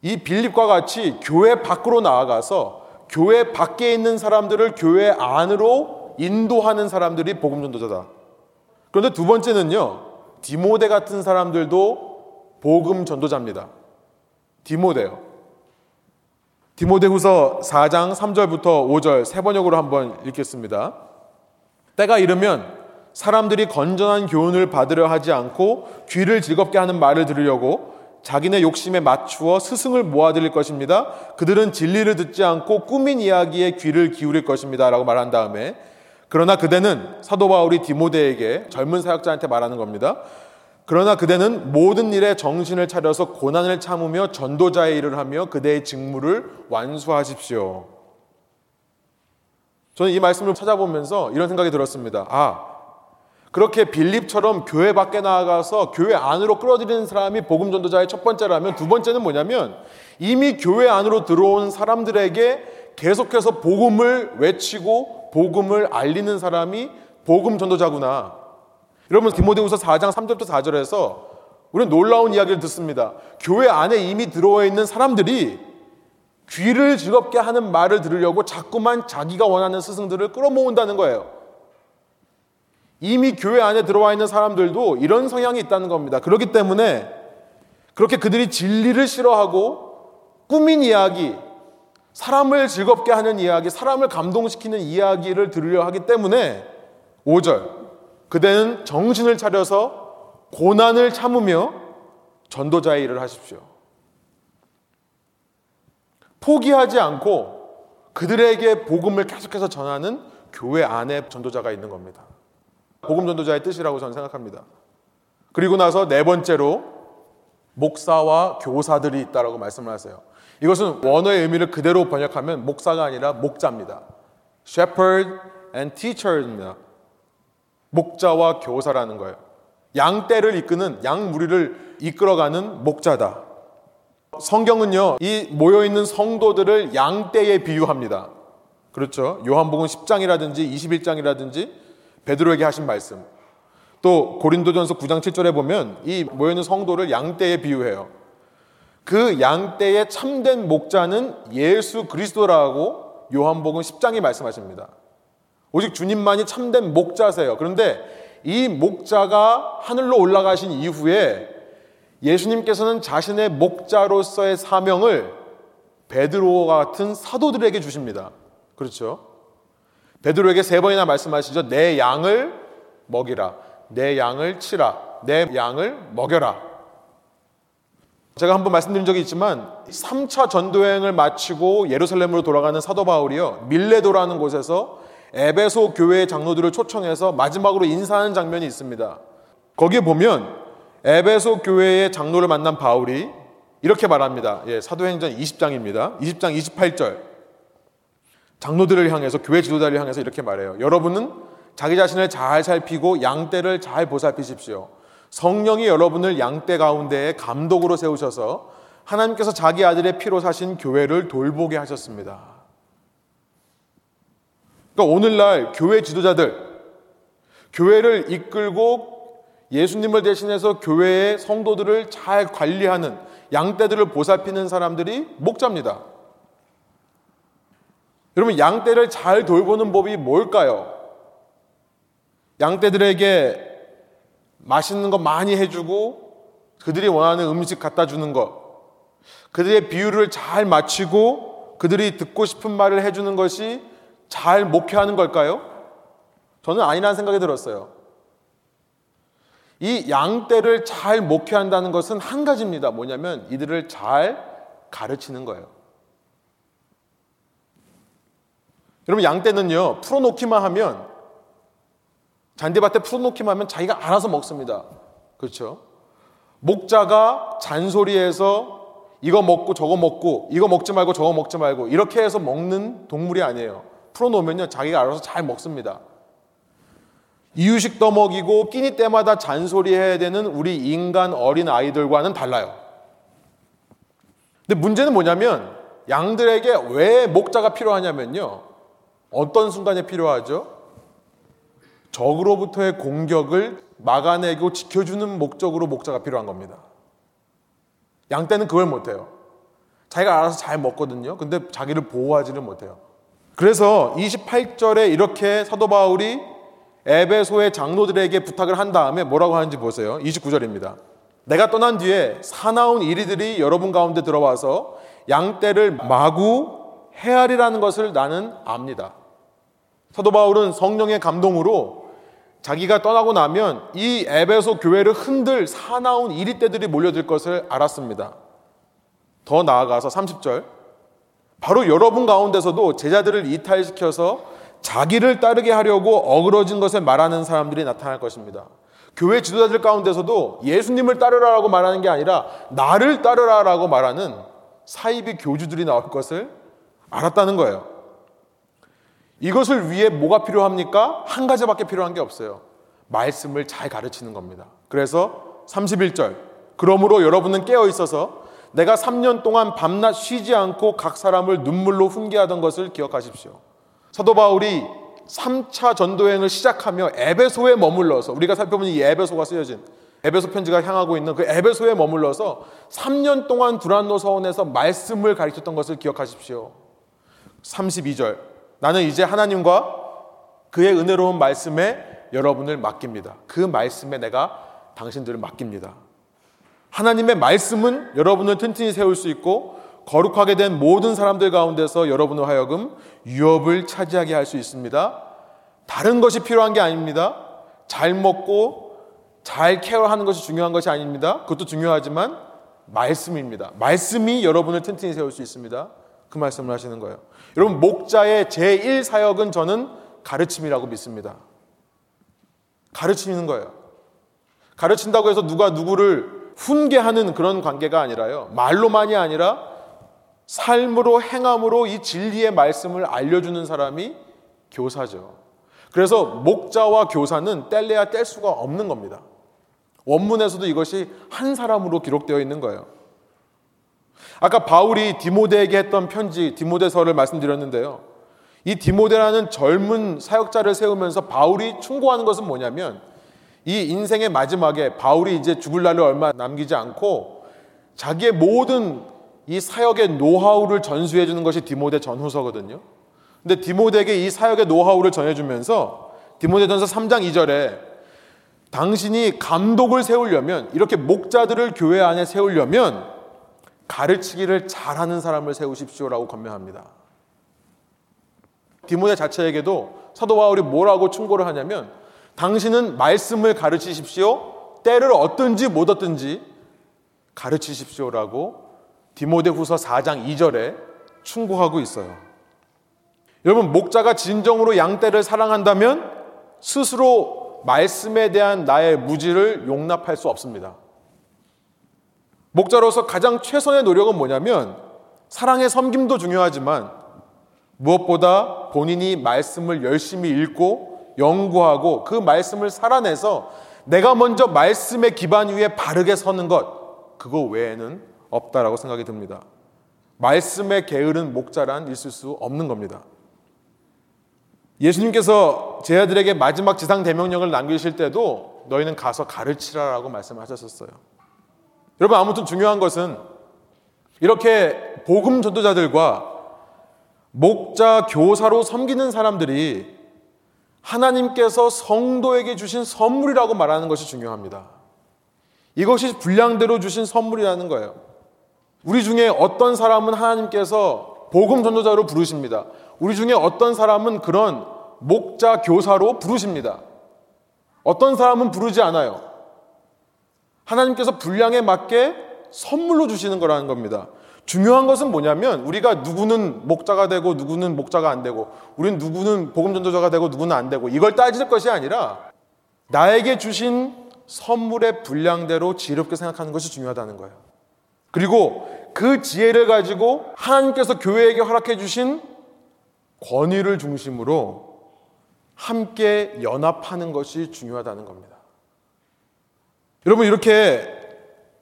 Speaker 1: 이 빌립과 같이 교회 밖으로 나아가서 교회 밖에 있는 사람들을 교회 안으로 인도하는 사람들이 복음 전도자다. 그런데 두 번째는요. 디모데 같은 사람들도 복음 전도자입니다. 디모데요. 디모데후서 4장 3절부터 5절 세 번역으로 한번 읽겠습니다. 때가 이르면 사람들이 건전한 교훈을 받으려 하지 않고 귀를 즐겁게 하는 말을 들으려고 자기네 욕심에 맞추어 스승을 모아들일 것입니다. 그들은 진리를 듣지 않고 꾸민 이야기에 귀를 기울일 것입니다. 라고 말한 다음에 그러나 그대는 사도 바울이 디모데에게 젊은 사역자한테 말하는 겁니다. 그러나 그대는 모든 일에 정신을 차려서 고난을 참으며 전도자의 일을 하며 그대의 직무를 완수하십시오. 저는 이 말씀을 찾아보면서 이런 생각이 들었습니다. 아, 그렇게 빌립처럼 교회 밖에 나아가서 교회 안으로 끌어들이는 사람이 복음 전도자의 첫 번째라면 두 번째는 뭐냐면 이미 교회 안으로 들어온 사람들에게 계속해서 복음을 외치고 복음을 알리는 사람이 복음 전도자구나. 여러분 디모데후서 4장 3절부터 4절에서 우리는 놀라운 이야기를 듣습니다. 교회 안에 이미 들어와 있는 사람들이 귀를 즐겁게 하는 말을 들으려고 자꾸만 자기가 원하는 스승들을 끌어모은다는 거예요. 이미 교회 안에 들어와 있는 사람들도 이런 성향이 있다는 겁니다. 그렇기 때문에 그렇게 그들이 진리를 싫어하고 꾸민 이야기, 사람을 즐겁게 하는 이야기, 사람을 감동시키는 이야기를 들으려 하기 때문에 5절 그대는 정신을 차려서 고난을 참으며 전도자의 일을 하십시오. 포기하지 않고 그들에게 복음을 계속해서 전하는 교회 안에 전도자가 있는 겁니다. 복음 전도자의 뜻이라고 저는 생각합니다. 그리고 나서 네 번째로 목사와 교사들이 있다라고 말씀을 하세요. 이것은 원어의 의미를 그대로 번역하면 목사가 아니라 목자입니다. shepherd and teacher입니다. 목자와 교사라는 거예요. 양떼를 이끄는 양 무리를 이끌어가는 목자다. 성경은요, 이 모여있는 성도들을 양떼에 비유합니다. 그렇죠. 요한복음 10장이라든지 21장이라든지 베드로에게 하신 말씀. 또 고린도전서 9장 7절에 보면 이 모여있는 성도를 양떼에 비유해요. 그 양떼의 참된 목자는 예수 그리스도라고 요한복음 10장이 말씀하십니다. 오직 주님만이 참된 목자세요. 그런데 이 목자가 하늘로 올라가신 이후에 예수님께서는 자신의 목자로서의 사명을 베드로와 같은 사도들에게 주십니다. 그렇죠? 베드로에게 세 번이나 말씀하시죠. 내 양을 먹이라. 내 양을 치라. 내 양을 먹여라. 제가 한번 말씀드린 적이 있지만 3차 전도여행을 마치고 예루살렘으로 돌아가는 사도 바울이요. 밀레도라는 곳에서 에베소 교회의 장로들을 초청해서 마지막으로 인사하는 장면이 있습니다. 거기에 보면 에베소 교회의 장로를 만난 바울이 이렇게 말합니다. 예, 사도행전 20장입니다. 20장 28절. 장로들을 향해서 교회 지도자를 향해서 이렇게 말해요. 여러분은 자기 자신을 잘 살피고 양떼를 잘 보살피십시오. 성령이 여러분을 양떼 가운데에 감독으로 세우셔서 하나님께서 자기 아들의 피로 사신 교회를 돌보게 하셨습니다. 그러니까 오늘날 교회 지도자들, 교회를 이끌고 예수님을 대신해서 교회의 성도들을 잘 관리하는 양떼들을 보살피는 사람들이 목자입니다. 여러분, 양떼를 잘 돌보는 법이 뭘까요? 양떼들에게 맛있는 거 많이 해주고 그들이 원하는 음식 갖다 주는 것, 그들의 비유를 잘 맞추고 그들이 듣고 싶은 말을 해주는 것이 잘 목회하는 걸까요? 저는 아니라는 생각이 들었어요. 이 양떼를 잘 목회한다는 것은 한 가지입니다. 뭐냐면 이들을 잘 가르치는 거예요. 여러분 양떼는요 풀어놓기만 하면 잔디밭에 풀어놓기만 하면 자기가 알아서 먹습니다. 그렇죠? 목자가 잔소리해서 이거 먹고 저거 먹고 이거 먹지 말고 저거 먹지 말고 이렇게 해서 먹는 동물이 아니에요. 풀어놓으면요 자기가 알아서 잘 먹습니다. 이유식 떠먹이고 끼니 때마다 잔소리해야 되는 우리 인간 어린 아이들과는 달라요. 근데 문제는 뭐냐면 양들에게 왜 목자가 필요하냐면요. 어떤 순간에 필요하죠? 적으로부터의 공격을 막아내고 지켜주는 목적으로 목자가 필요한 겁니다. 양 떼는 그걸 못해요. 자기가 알아서 잘 먹거든요. 근데 자기를 보호하지를 못해요. 그래서 28절에 이렇게 사도 바울이 에베소의 장로들에게 부탁을 한 다음에 뭐라고 하는지 보세요. 29절입니다. 내가 떠난 뒤에 사나운 이리들이 여러분 가운데 들어와서 양떼를 마구 헤아리라는 것을 나는 압니다. 사도 바울은 성령의 감동으로 자기가 떠나고 나면 이 에베소 교회를 흔들 사나운 이리떼들이 몰려들 것을 알았습니다. 더 나아가서 30절. 바로 여러분 가운데서도 제자들을 이탈시켜서 자기를 따르게 하려고 어그러진 것을 말하는 사람들이 나타날 것입니다. 교회 지도자들 가운데서도 예수님을 따르라라고 말하는 게 아니라 나를 따르라라고 말하는 사이비 교주들이 나올 것을 알았다는 거예요. 이것을 위해 뭐가 필요합니까? 한 가지밖에 필요한 게 없어요. 말씀을 잘 가르치는 겁니다. 그래서 31절. 그러므로 여러분은 깨어 있어서 내가 3년 동안 밤낮 쉬지 않고 각 사람을 눈물로 훈계하던 것을 기억하십시오. 사도 바울이 3차 전도행을 시작하며 에베소에 머물러서 우리가 살펴보는 이 에베소가 쓰여진 에베소 편지가 향하고 있는 그 에베소에 머물러서 3년 동안 두란노 서원에서 말씀을 가르쳤던 것을 기억하십시오. 32절. 나는 이제 하나님과 그의 은혜로운 말씀에 여러분을 맡깁니다. 그 말씀에 내가 당신들을 맡깁니다. 하나님의 말씀은 여러분을 튼튼히 세울 수 있고 거룩하게 된 모든 사람들 가운데서 여러분을 하여금 유업을 차지하게 할 수 있습니다. 다른 것이 필요한 게 아닙니다. 잘 먹고 잘 케어하는 것이 중요한 것이 아닙니다. 그것도 중요하지만 말씀입니다. 말씀이 여러분을 튼튼히 세울 수 있습니다. 그 말씀을 하시는 거예요. 여러분 목자의 제1 사역은 저는 가르침이라고 믿습니다. 가르치는 거예요. 가르친다고 해서 누가 누구를 훈계하는 그런 관계가 아니라요. 말로만이 아니라 삶으로 행함으로 이 진리의 말씀을 알려주는 사람이 교사죠. 그래서 목자와 교사는 뗄래야 뗄 수가 없는 겁니다. 원문에서도 이것이 한 사람으로 기록되어 있는 거예요. 아까 바울이 디모데에게 했던 편지, 디모데서를 말씀드렸는데요. 이 디모데라는 젊은 사역자를 세우면서 바울이 충고하는 것은 뭐냐면 이 인생의 마지막에 바울이 이제 죽을 날을 얼마 남기지 않고 자기의 모든 이 사역의 노하우를 전수해 주는 것이 디모데 전후서거든요. 근데 디모데에게 이 사역의 노하우를 전해 주면서 디모데전서 3장 2절에 당신이 감독을 세우려면 이렇게 목자들을 교회 안에 세우려면 가르치기를 잘하는 사람을 세우십시오라고 권면합니다. 디모데 자체에게도 사도 바울이 뭐라고 충고를 하냐면 당신은 말씀을 가르치십시오. 때를 얻든지 못 얻든지 가르치십시오라고 디모데후서 4장 2절에 충고하고 있어요. 여러분 목자가 진정으로 양떼를 사랑한다면 스스로 말씀에 대한 나의 무지를 용납할 수 없습니다. 목자로서 가장 최선의 노력은 뭐냐면 사랑의 섬김도 중요하지만 무엇보다 본인이 말씀을 열심히 읽고 연구하고 그 말씀을 살아내서 내가 먼저 말씀의 기반 위에 바르게 서는 것 그거 외에는 없다라고 생각이 듭니다. 말씀에 게으른 목자란 있을 수 없는 겁니다. 예수님께서 제 아들에게 마지막 지상 대명령을 남기실 때도 너희는 가서 가르치라라고 말씀하셨었어요. 여러분 아무튼 중요한 것은 이렇게 복음 전도자들과 목자 교사로 섬기는 사람들이 하나님께서 성도에게 주신 선물이라고 말하는 것이 중요합니다. 이것이 분량대로 주신 선물이라는 거예요. 우리 중에 어떤 사람은 하나님께서 복음 전도자로 부르십니다. 우리 중에 어떤 사람은 그런 목자 교사로 부르십니다. 어떤 사람은 부르지 않아요. 하나님께서 분량에 맞게 선물로 주시는 거라는 겁니다. 중요한 것은 뭐냐면 우리가 누구는 목자가 되고 누구는 목자가 안 되고 우리는 누구는 복음 전도자가 되고 누구는 안 되고 이걸 따질 것이 아니라 나에게 주신 선물의 분량대로 지혜롭게 생각하는 것이 중요하다는 거예요. 그리고 그 지혜를 가지고 하나님께서 교회에게 허락해 주신 권위를 중심으로 함께 연합하는 것이 중요하다는 겁니다. 여러분 이렇게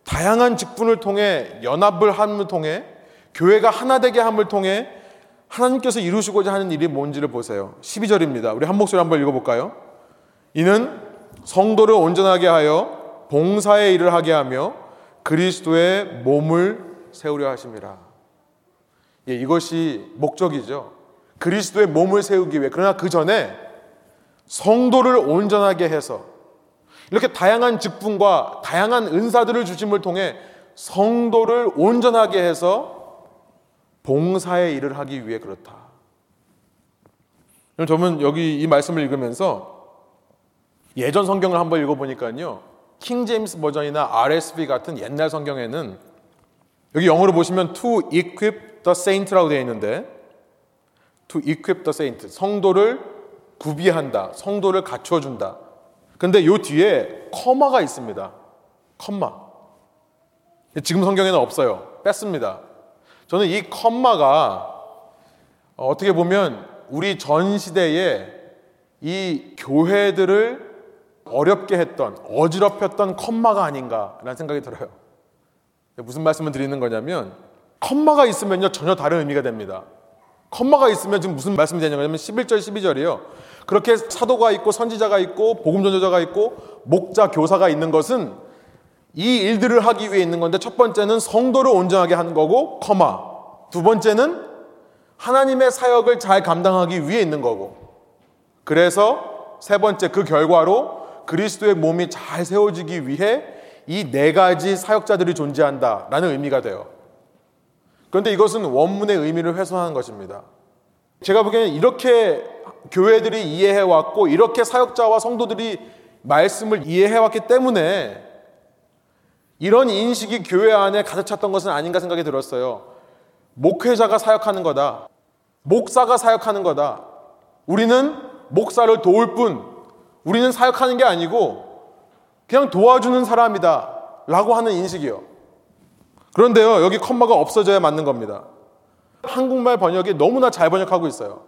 Speaker 1: 다양한 직분을 통해 연합을 함을 통해 교회가 하나 되게 함을 통해 하나님께서 이루시고자 하는 일이 뭔지를 보세요. 12절입니다. 우리 한 목소리 한번 읽어볼까요? 이는 성도를 온전하게 하여 봉사의 일을 하게 하며 그리스도의 몸을 세우려 하심이라. 예, 이것이 목적이죠. 그리스도의 몸을 세우기 위해. 그러나 그 전에 성도를 온전하게 해서 이렇게 다양한 직분과 다양한 은사들을 주심을 통해 성도를 온전하게 해서 봉사의 일을 하기 위해 그렇다. 저는 여기 이 말씀을 읽으면서 예전 성경을 한번 읽어보니까요. 킹 제임스 버전이나 RSV 같은 옛날 성경에는 여기 영어로 보시면 to equip the saint라고 되어 있는데 to equip the saint 성도를 구비한다. 성도를 갖춰 준다. 근데 요 뒤에 커마가 있습니다. 컴마. 지금 성경에는 없어요. 뺐습니다. 저는 이 컴마가 어떻게 보면 우리 전 시대에 이 교회들을 어렵게 했던 어지럽혔던 컴마가 아닌가라는 생각이 들어요. 무슨 말씀을 드리는 거냐면 컴마가 있으면요 전혀 다른 의미가 됩니다. 컴마가 있으면 지금 무슨 말씀이 되냐면 11절 12절이요. 그렇게 사도가 있고 선지자가 있고 복음 전도자가 있고 목자 교사가 있는 것은 이 일들을 하기 위해 있는 건데 첫 번째는 성도를 온전하게 하는 거고 커마 두 번째는 하나님의 사역을 잘 감당하기 위해 있는 거고 그래서 세 번째 그 결과로 그리스도의 몸이 잘 세워지기 위해 이 네 가지 사역자들이 존재한다라는 의미가 돼요. 그런데 이것은 원문의 의미를 훼손하는 것입니다. 제가 보기에는 이렇게 교회들이 이해해 왔고 이렇게 사역자와 성도들이 말씀을 이해해 왔기 때문에 이런 인식이 교회 안에 가득 찼던 것은 아닌가 생각이 들었어요. 목회자가 사역하는 거다. 목사가 사역하는 거다. 우리는 목사를 도울 뿐, 우리는 사역하는 게 아니고 그냥 도와주는 사람이다. 라고 하는 인식이요. 그런데요, 여기 컴마가 없어져야 맞는 겁니다. 한국말 번역이 너무나 잘 번역하고 있어요.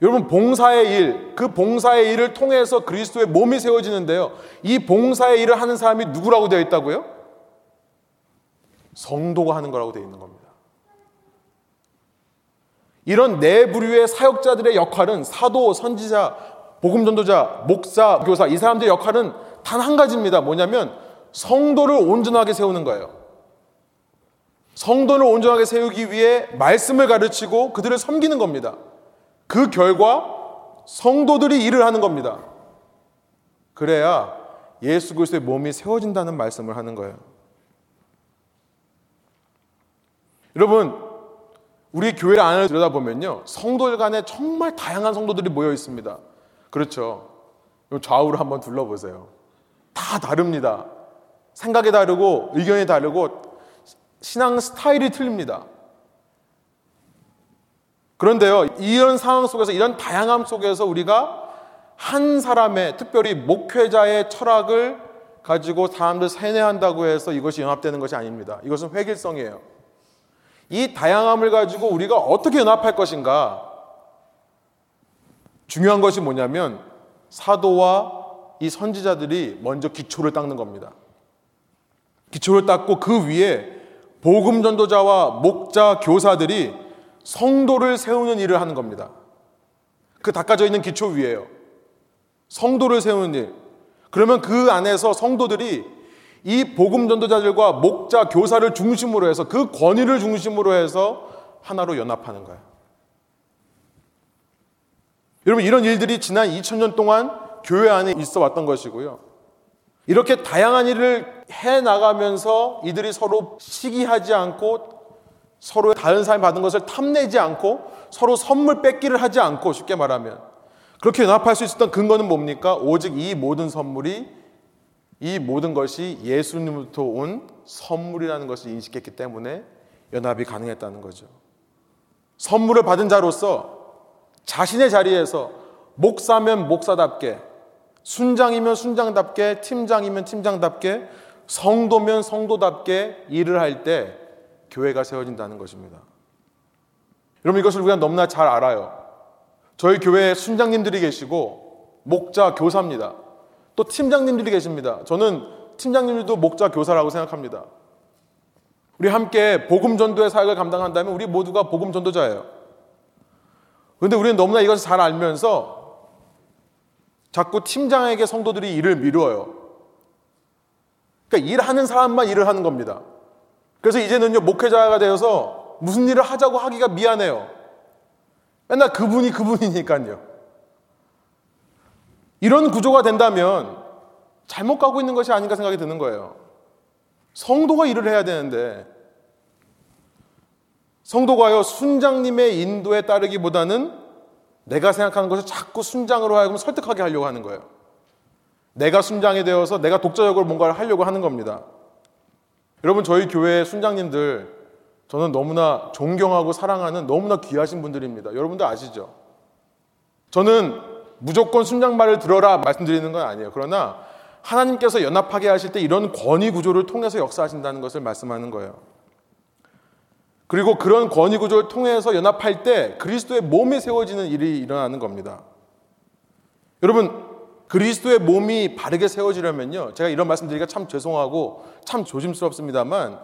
Speaker 1: 여러분 봉사의 일, 그 봉사의 일을 통해서 그리스도의 몸이 세워지는데요. 이 봉사의 일을 하는 사람이 누구라고 되어 있다고요? 성도가 하는 거라고 되어 있는 겁니다. 이런 네 부류의 사역자들의 역할은 사도, 선지자, 복음 전도자, 목사, 교사 이 사람들의 역할은 단 한 가지입니다. 뭐냐면 성도를 온전하게 세우는 거예요. 성도를 온전하게 세우기 위해 말씀을 가르치고 그들을 섬기는 겁니다. 그 결과 성도들이 일을 하는 겁니다. 그래야 예수 그리스도의 몸이 세워진다는 말씀을 하는 거예요. 여러분, 우리 교회 안을 들여다보면요. 성도들 간에 정말 다양한 성도들이 모여 있습니다. 그렇죠. 좌우를 한번 둘러보세요. 다 다릅니다. 생각이 다르고, 의견이 다르고, 신앙 스타일이 틀립니다. 그런데요, 이런 상황 속에서, 이런 다양함 속에서 우리가 한 사람의, 특별히 목회자의 철학을 가지고 사람들 세뇌한다고 해서 이것이 연합되는 것이 아닙니다. 이것은 획일성이에요. 이 다양함을 가지고 우리가 어떻게 연합할 것인가? 중요한 것이 뭐냐면 사도와 이 선지자들이 먼저 기초를 닦는 겁니다. 기초를 닦고 그 위에 복음 전도자와 목자 교사들이 성도를 세우는 일을 하는 겁니다. 그 닦아져 있는 기초 위에요. 성도를 세우는 일. 그러면 그 안에서 성도들이 이 복음 전도자들과 목자 교사를 중심으로 해서 그 권위를 중심으로 해서 하나로 연합하는 거예요. 여러분 이런 일들이 지난 2000년 동안 교회 안에 있어 왔던 것이고요. 이렇게 다양한 일을 해 나가면서 이들이 서로 시기하지 않고 서로 다른 사람이 받은 것을 탐내지 않고 서로 선물 뺏기를 하지 않고 쉽게 말하면 그렇게 연합할 수 있었던 근거는 뭡니까? 오직 이 모든 선물이 이 모든 것이 예수님부터 온 선물이라는 것을 인식했기 때문에 연합이 가능했다는 거죠. 선물을 받은 자로서 자신의 자리에서 목사면 목사답게, 순장이면 순장답게, 팀장이면 팀장답게, 성도면 성도답게 일을 할때 교회가 세워진다는 것입니다. 여러분 이것을 우리가 너무나 잘 알아요. 저희 교회에 순장님들이 계시고 목자 교사입니다. 또 팀장님들이 계십니다. 저는 팀장님들도 목자 교사라고 생각합니다. 우리 함께 복음 전도의 사역을 감당한다면 우리 모두가 복음 전도자예요. 그런데 우리는 너무나 이것을 잘 알면서 자꾸 팀장에게 성도들이 일을 미루어요. 그러니까 일하는 사람만 일을 하는 겁니다. 그래서 이제는요, 목회자가 되어서 무슨 일을 하자고 하기가 미안해요. 맨날 그분이 그분이니까요. 이런 구조가 된다면 잘못 가고 있는 것이 아닌가 생각이 드는 거예요. 성도가 일을 해야 되는데 성도가요 순장님의 인도에 따르기보다는 내가 생각하는 것을 자꾸 순장으로 하여금 설득하게 하려고 하는 거예요. 내가 순장이 되어서 내가 독자적으로 뭔가를 하려고 하는 겁니다. 여러분 저희 교회 순장님들 저는 너무나 존경하고 사랑하는 너무나 귀하신 분들입니다. 여러분들 아시죠? 저는 무조건 순장 말을 들어라 말씀드리는 건 아니에요. 그러나 하나님께서 연합하게 하실 때 이런 권위 구조를 통해서 역사하신다는 것을 말씀하는 거예요. 그리고 그런 권위 구조를 통해서 연합할 때 그리스도의 몸이 세워지는 일이 일어나는 겁니다. 여러분, 그리스도의 몸이 바르게 세워지려면요. 제가 이런 말씀드리기가 참 죄송하고 참 조심스럽습니다만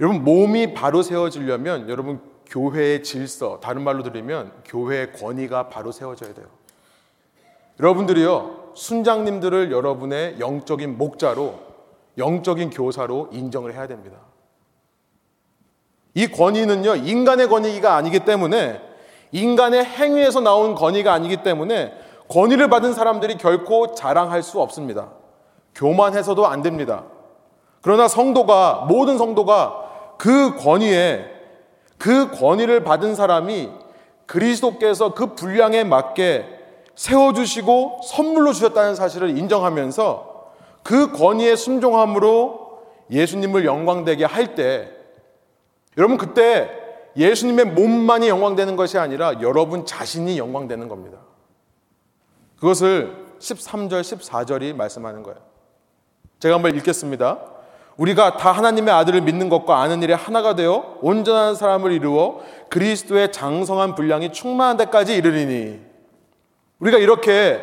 Speaker 1: 여러분 몸이 바로 세워지려면 여러분 교회의 질서, 다른 말로 드리면 교회의 권위가 바로 세워져야 돼요. 여러분들이요, 순장님들을 여러분의 영적인 목자로, 영적인 교사로 인정을 해야 됩니다. 이 권위는요, 인간의 권위가 아니기 때문에, 인간의 행위에서 나온 권위가 아니기 때문에, 권위를 받은 사람들이 결코 자랑할 수 없습니다. 교만해서도 안 됩니다. 그러나 성도가, 모든 성도가 그 권위에, 그 권위를 받은 사람이 그리스도께서 그 분량에 맞게 세워주시고 선물로 주셨다는 사실을 인정하면서 그 권위에 순종함으로 예수님을 영광되게 할 때, 여러분 그때 예수님의 몸만이 영광되는 것이 아니라 여러분 자신이 영광되는 겁니다. 그것을 13절, 14절이 말씀하는 거예요. 제가 한번 읽겠습니다. 우리가 다 하나님의 아들을 믿는 것과 아는 일에 하나가 되어 온전한 사람을 이루어 그리스도의 장성한 분량이 충만한 데까지 이르리니 우리가 이렇게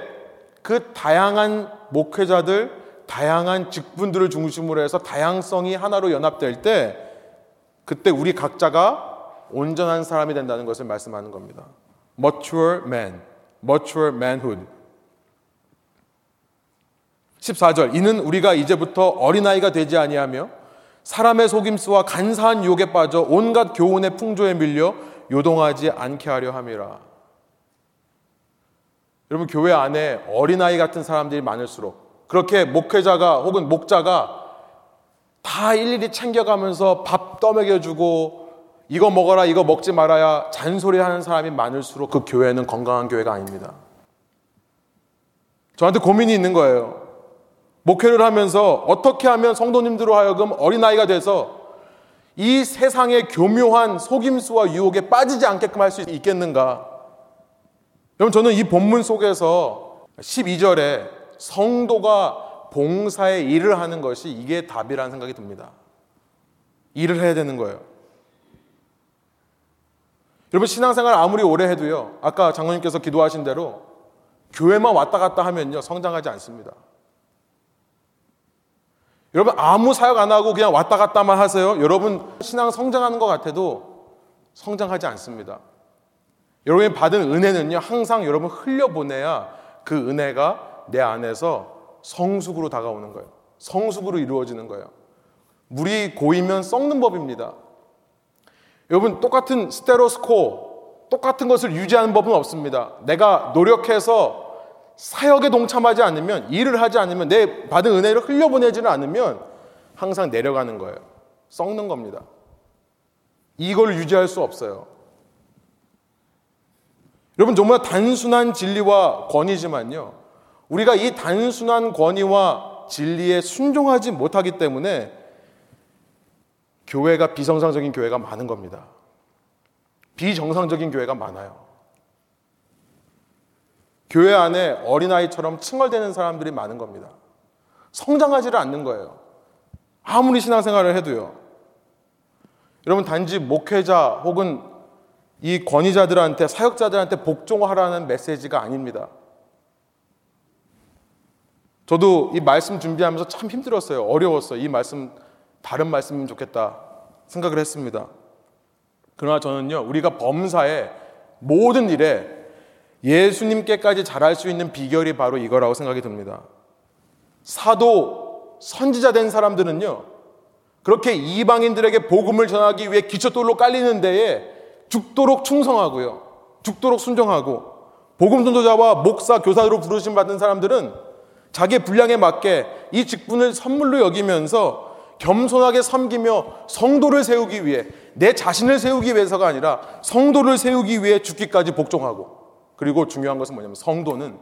Speaker 1: 그 다양한 목회자들, 다양한 직분들을 중심으로 해서 다양성이 하나로 연합될 때 그때 우리 각자가 온전한 사람이 된다는 것을 말씀하는 겁니다. mature man, mature manhood. 14절 이는 우리가 이제부터 어린아이가 되지 아니하며 사람의 속임수와 간사한 유혹에 빠져 온갖 교훈의 풍조에 밀려 요동하지 않게 하려 함이라. 여러분 교회 안에 어린아이 같은 사람들이 많을수록 그렇게 목회자가 혹은 목자가 다 일일이 챙겨가면서 밥 떠먹여주고 이거 먹어라 이거 먹지 말아야 잔소리하는 사람이 많을수록 그 교회는 건강한 교회가 아닙니다. 저한테 고민이 있는 거예요. 목회를 하면서 어떻게 하면 성도님들로 하여금 어린아이가 돼서 이 세상의 교묘한 속임수와 유혹에 빠지지 않게끔 할 수 있겠는가? 여러분, 저는 이 본문 속에서 12절에 성도가 봉사의 일을 하는 것이 이게 답이라는 생각이 듭니다. 일을 해야 되는 거예요. 여러분, 신앙생활 아무리 오래 해도요, 아까 장로님께서 기도하신 대로 교회만 왔다 갔다 하면요, 성장하지 않습니다. 여러분 아무 사역 안 하고 그냥 왔다 갔다만 하세요. 여러분 신앙 성장하는 것 같아도 성장하지 않습니다. 여러분이 받은 은혜는요 항상 여러분 흘려보내야 그 은혜가 내 안에서 성숙으로 다가오는 거예요. 성숙으로 이루어지는 거예요. 물이 고이면 썩는 법입니다. 여러분 똑같은 스테로스코 똑같은 것을 유지하는 법은 없습니다. 내가 노력해서 사역에 동참하지 않으면 일을 하지 않으면 내 받은 은혜를 흘려보내지는 않으면 항상 내려가는 거예요. 썩는 겁니다. 이걸 유지할 수 없어요. 여러분 정말 단순한 진리와 권위지만요. 우리가 이 단순한 권위와 진리에 순종하지 못하기 때문에 교회가 비정상적인 교회가 많은 겁니다. 비정상적인 교회가 많아요. 교회 안에 어린아이처럼 칭얼대는 사람들이 많은 겁니다. 성장하지를 않는 거예요. 아무리 신앙생활을 해도요. 여러분 단지 목회자 혹은 이 권위자들한테 사역자들한테 복종하라는 메시지가 아닙니다. 저도 이 말씀 준비하면서 참 힘들었어요. 어려웠어요. 이 말씀 다른 말씀이면 좋겠다 생각을 했습니다. 그러나 저는요, 우리가 범사에 모든 일에 예수님께까지 잘할 수 있는 비결이 바로 이거라고 생각이 듭니다. 사도, 선지자 된 사람들은요, 그렇게 이방인들에게 복음을 전하기 위해 기초돌로 깔리는 데에 죽도록 충성하고요, 죽도록 순종하고, 복음 전도자와 목사, 교사로 부르심 받은 사람들은 자기 분량에 맞게 이 직분을 선물로 여기면서 겸손하게 섬기며 성도를 세우기 위해 내 자신을 세우기 위해서가 아니라 성도를 세우기 위해 죽기까지 복종하고 그리고 중요한 것은 뭐냐면 성도는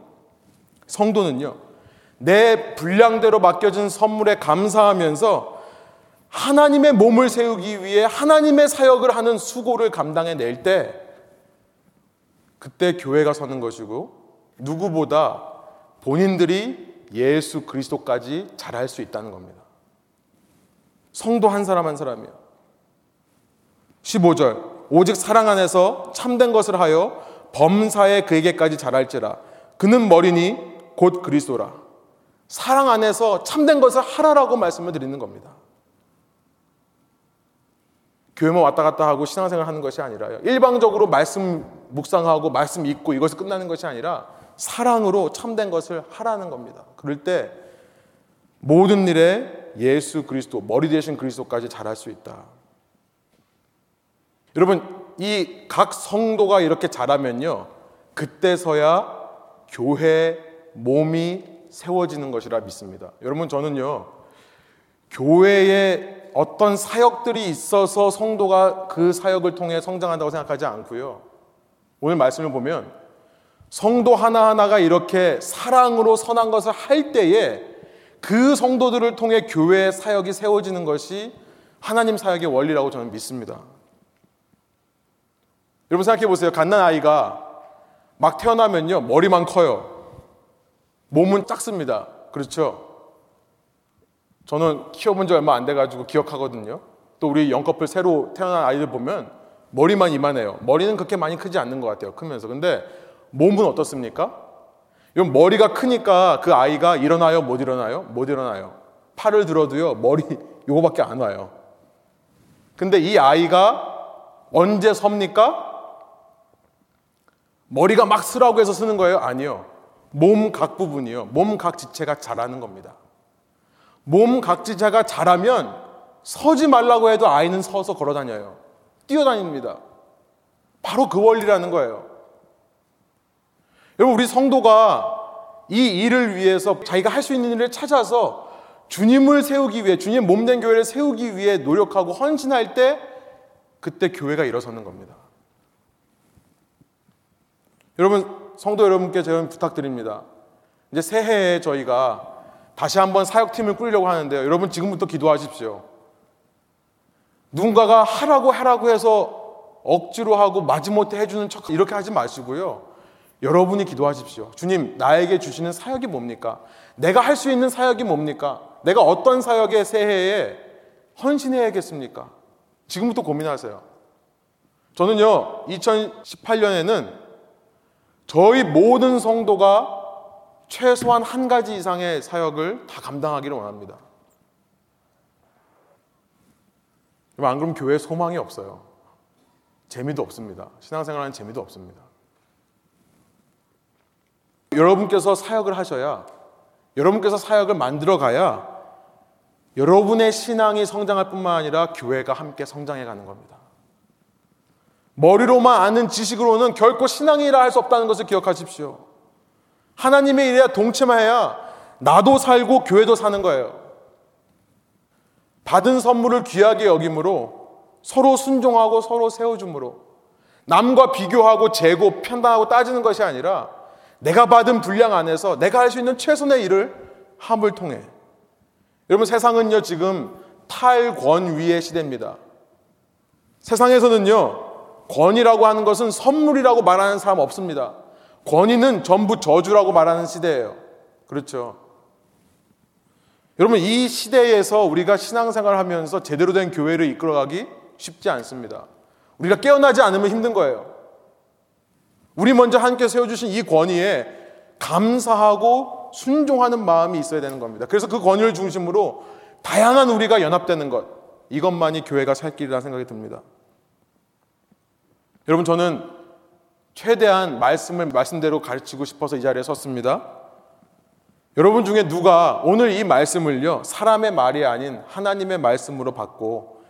Speaker 1: 성도는요. 내 분량대로 맡겨진 선물에 감사하면서 하나님의 몸을 세우기 위해 하나님의 사역을 하는 수고를 감당해 낼 때 그때 교회가 서는 것이고 누구보다 본인들이 예수 그리스도까지 잘할 수 있다는 겁니다. 성도 한 사람 한 사람이요. 15절. 오직 사랑 안에서 참된 것을 하여 범사에 그에게까지 자랄지라 그는 머리니 곧 그리스도라 사랑 안에서 참된 것을 하라라고 말씀을 드리는 겁니다. 교회만 왔다 갔다 하고 신앙생활 하는 것이 아니라요. 일방적으로 말씀 묵상하고 말씀 읽고 이것을 끝나는 것이 아니라 사랑으로 참된 것을 하라는 겁니다. 그럴 때 모든 일에 예수 그리스도, 머리 대신 그리스도까지 잘할 수 있다. 여러분, 이 각 성도가 이렇게 자라면요. 그때서야 교회 몸이 세워지는 것이라 믿습니다. 여러분 저는요. 교회에 어떤 사역들이 있어서 성도가 그 사역을 통해 성장한다고 생각하지 않고요. 오늘 말씀을 보면 성도 하나하나가 이렇게 사랑으로 선한 것을 할 때에 그 성도들을 통해 교회의 사역이 세워지는 것이 하나님 사역의 원리라고 저는 믿습니다. 여러분 생각해 보세요. 갓난 아이가 막 태어나면요. 머리만 커요. 몸은 작습니다. 그렇죠? 저는 키워본 지 얼마 안 돼가지고 기억하거든요. 또 우리 영커플 새로 태어난 아이들 보면 머리만 이만해요. 머리는 그렇게 많이 크지 않는 것 같아요. 크면서. 근데 몸은 어떻습니까? 이건 머리가 크니까 그 아이가 일어나요? 못 일어나요? 못 일어나요. 팔을 들어도요. 머리 요거밖에 안 와요. 근데 이 아이가 언제 섭니까? 머리가 막 쓰라고 해서 쓰는 거예요? 아니요. 몸 각 부분이요. 몸 각 지체가 자라는 겁니다. 몸 각 지체가 자라면 서지 말라고 해도 아이는 서서 걸어 다녀요. 뛰어다닙니다. 바로 그 원리라는 거예요. 여러분, 우리 성도가 이 일을 위해서 자기가 할 수 있는 일을 찾아서 주님을 세우기 위해, 주님 몸된 교회를 세우기 위해 노력하고 헌신할 때, 그때 교회가 일어서는 겁니다. 여러분, 성도 여러분께 제가 부탁드립니다. 이제 새해에 저희가 다시 한번 사역팀을 꾸리려고 하는데요. 여러분, 지금부터 기도하십시오. 누군가가 하라고 하라고 해서 억지로 하고 마지못해 해주는 척 이렇게 하지 마시고요. 여러분이 기도하십시오. 주님, 나에게 주시는 사역이 뭡니까? 내가 할 수 있는 사역이 뭡니까? 내가 어떤 사역에 새해에 헌신해야겠습니까? 지금부터 고민하세요. 저는요, 2018년에는 저희 모든 성도가 최소한 한 가지 이상의 사역을 다 감당하기를 원합니다. 안 그러면 교회에 소망이 없어요. 재미도 없습니다. 신앙생활하는 재미도 없습니다. 여러분께서 사역을 하셔야, 여러분께서 사역을 만들어 가야 여러분의 신앙이 성장할 뿐만 아니라 교회가 함께 성장해 가는 겁니다. 머리로만 아는 지식으로는 결코 신앙이라 할 수 없다는 것을 기억하십시오. 하나님의 일에 동참해야 나도 살고 교회도 사는 거예요. 받은 선물을 귀하게 여김으로 서로 순종하고 서로 세워줌으로 남과 비교하고 재고 편단하고 따지는 것이 아니라 내가 받은 분량 안에서 내가 할 수 있는 최선의 일을 함을 통해 여러분 세상은요 지금 탈권 위의 시대입니다. 세상에서는요 권위라고 하는 것은 선물이라고 말하는 사람 없습니다. 권위는 전부 저주라고 말하는 시대예요. 그렇죠. 여러분 이 시대에서 우리가 신앙생활을 하면서 제대로 된 교회를 이끌어가기 쉽지 않습니다. 우리가 깨어나지 않으면 힘든 거예요. 우리 먼저 하나님께 세워주신 이 권위에 감사하고 순종하는 마음이 있어야 되는 겁니다. 그래서 그 권위를 중심으로 다양한 우리가 연합되는 것 이것만이 교회가 살 길이라 생각이 듭니다. 여러분 저는 최대한 말씀을 말씀대로 가르치고 싶어서 이 자리에 섰습니다. 여러분 중에 누가 오늘 이 말씀을요, 사람의 말이 아닌 하나님의 말씀으로 받고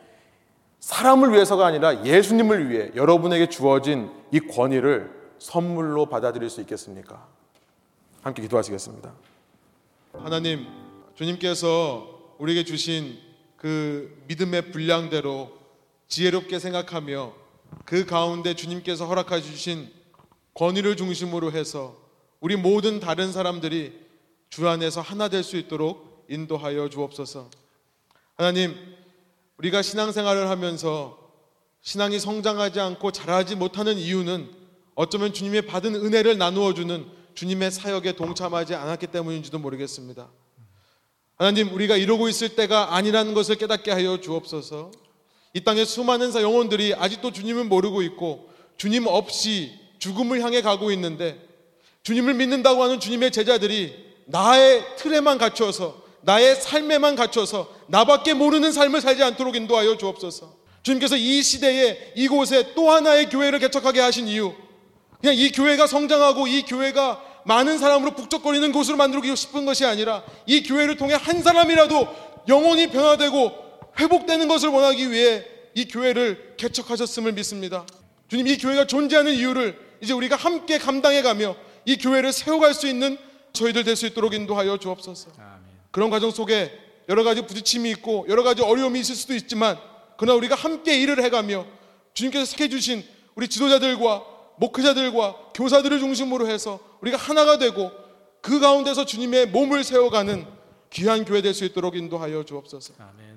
Speaker 1: 사람을 위해서가 아니라 예수님을 위해 여러분에게 주어진 이 권위를 선물로 받아들일 수 있겠습니까? 함께 기도하시겠습니다.
Speaker 2: 하나님, 주님께서 우리에게 주신 그 믿음의 분량대로 지혜롭게 생각하며 그 가운데 주님께서 허락해 주신 권위를 중심으로 해서 우리 모든 다른 사람들이 주 안에서 하나 될 수 있도록 인도하여 주옵소서. 하나님, 우리가 신앙생활을 하면서 신앙이 성장하지 않고 자라지 못하는 이유는 어쩌면 주님의 받은 은혜를 나누어 주는 주님의 사역에 동참하지 않았기 때문인지도 모르겠습니다. 하나님, 우리가 이러고 있을 때가 아니라는 것을 깨닫게 하여 주옵소서. 이 땅에 수많은 영혼들이 아직도 주님을 모르고 있고 주님 없이 죽음을 향해 가고 있는데 주님을 믿는다고 하는 주님의 제자들이 나의 틀에만 갇혀서 나의 삶에만 갇혀서 나밖에 모르는 삶을 살지 않도록 인도하여 주옵소서. 주님께서 이 시대에 이곳에 또 하나의 교회를 개척하게 하신 이유 그냥 이 교회가 성장하고 이 교회가 많은 사람으로 북적거리는 곳으로 만들고 싶은 것이 아니라 이 교회를 통해 한 사람이라도 영혼이 변화되고 회복되는 것을 원하기 위해 이 교회를 개척하셨음을 믿습니다. 주님 이 교회가 존재하는 이유를 이제 우리가 함께 감당해 가며 이 교회를 세워갈 수 있는 저희들 될 수 있도록 인도하여 주옵소서. 그런 과정 속에 여러 가지 부딪힘이 있고 여러 가지 어려움이 있을 수도 있지만 그러나 우리가 함께 일을 해가며 주님께서 택해 주신 우리 지도자들과 목회자들과 교사들을 중심으로 해서 우리가 하나가 되고 그 가운데서 주님의 몸을 세워가는 귀한 교회 될 수 있도록 인도하여 주옵소서. 아멘.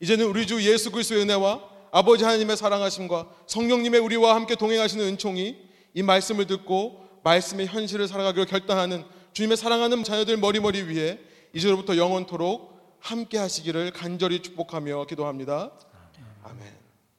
Speaker 2: 이제는 우리 주 예수 그리스도의 은혜와 아버지 하나님의 사랑하심과 성령님의 우리와 함께 동행하시는 은총이 이 말씀을 듣고 말씀의 현실을 살아가기로 결단하는 주님의 사랑하는 자녀들 머리머리 위에 이제로부터 영원토록 함께 하시기를 간절히 축복하며 기도합니다.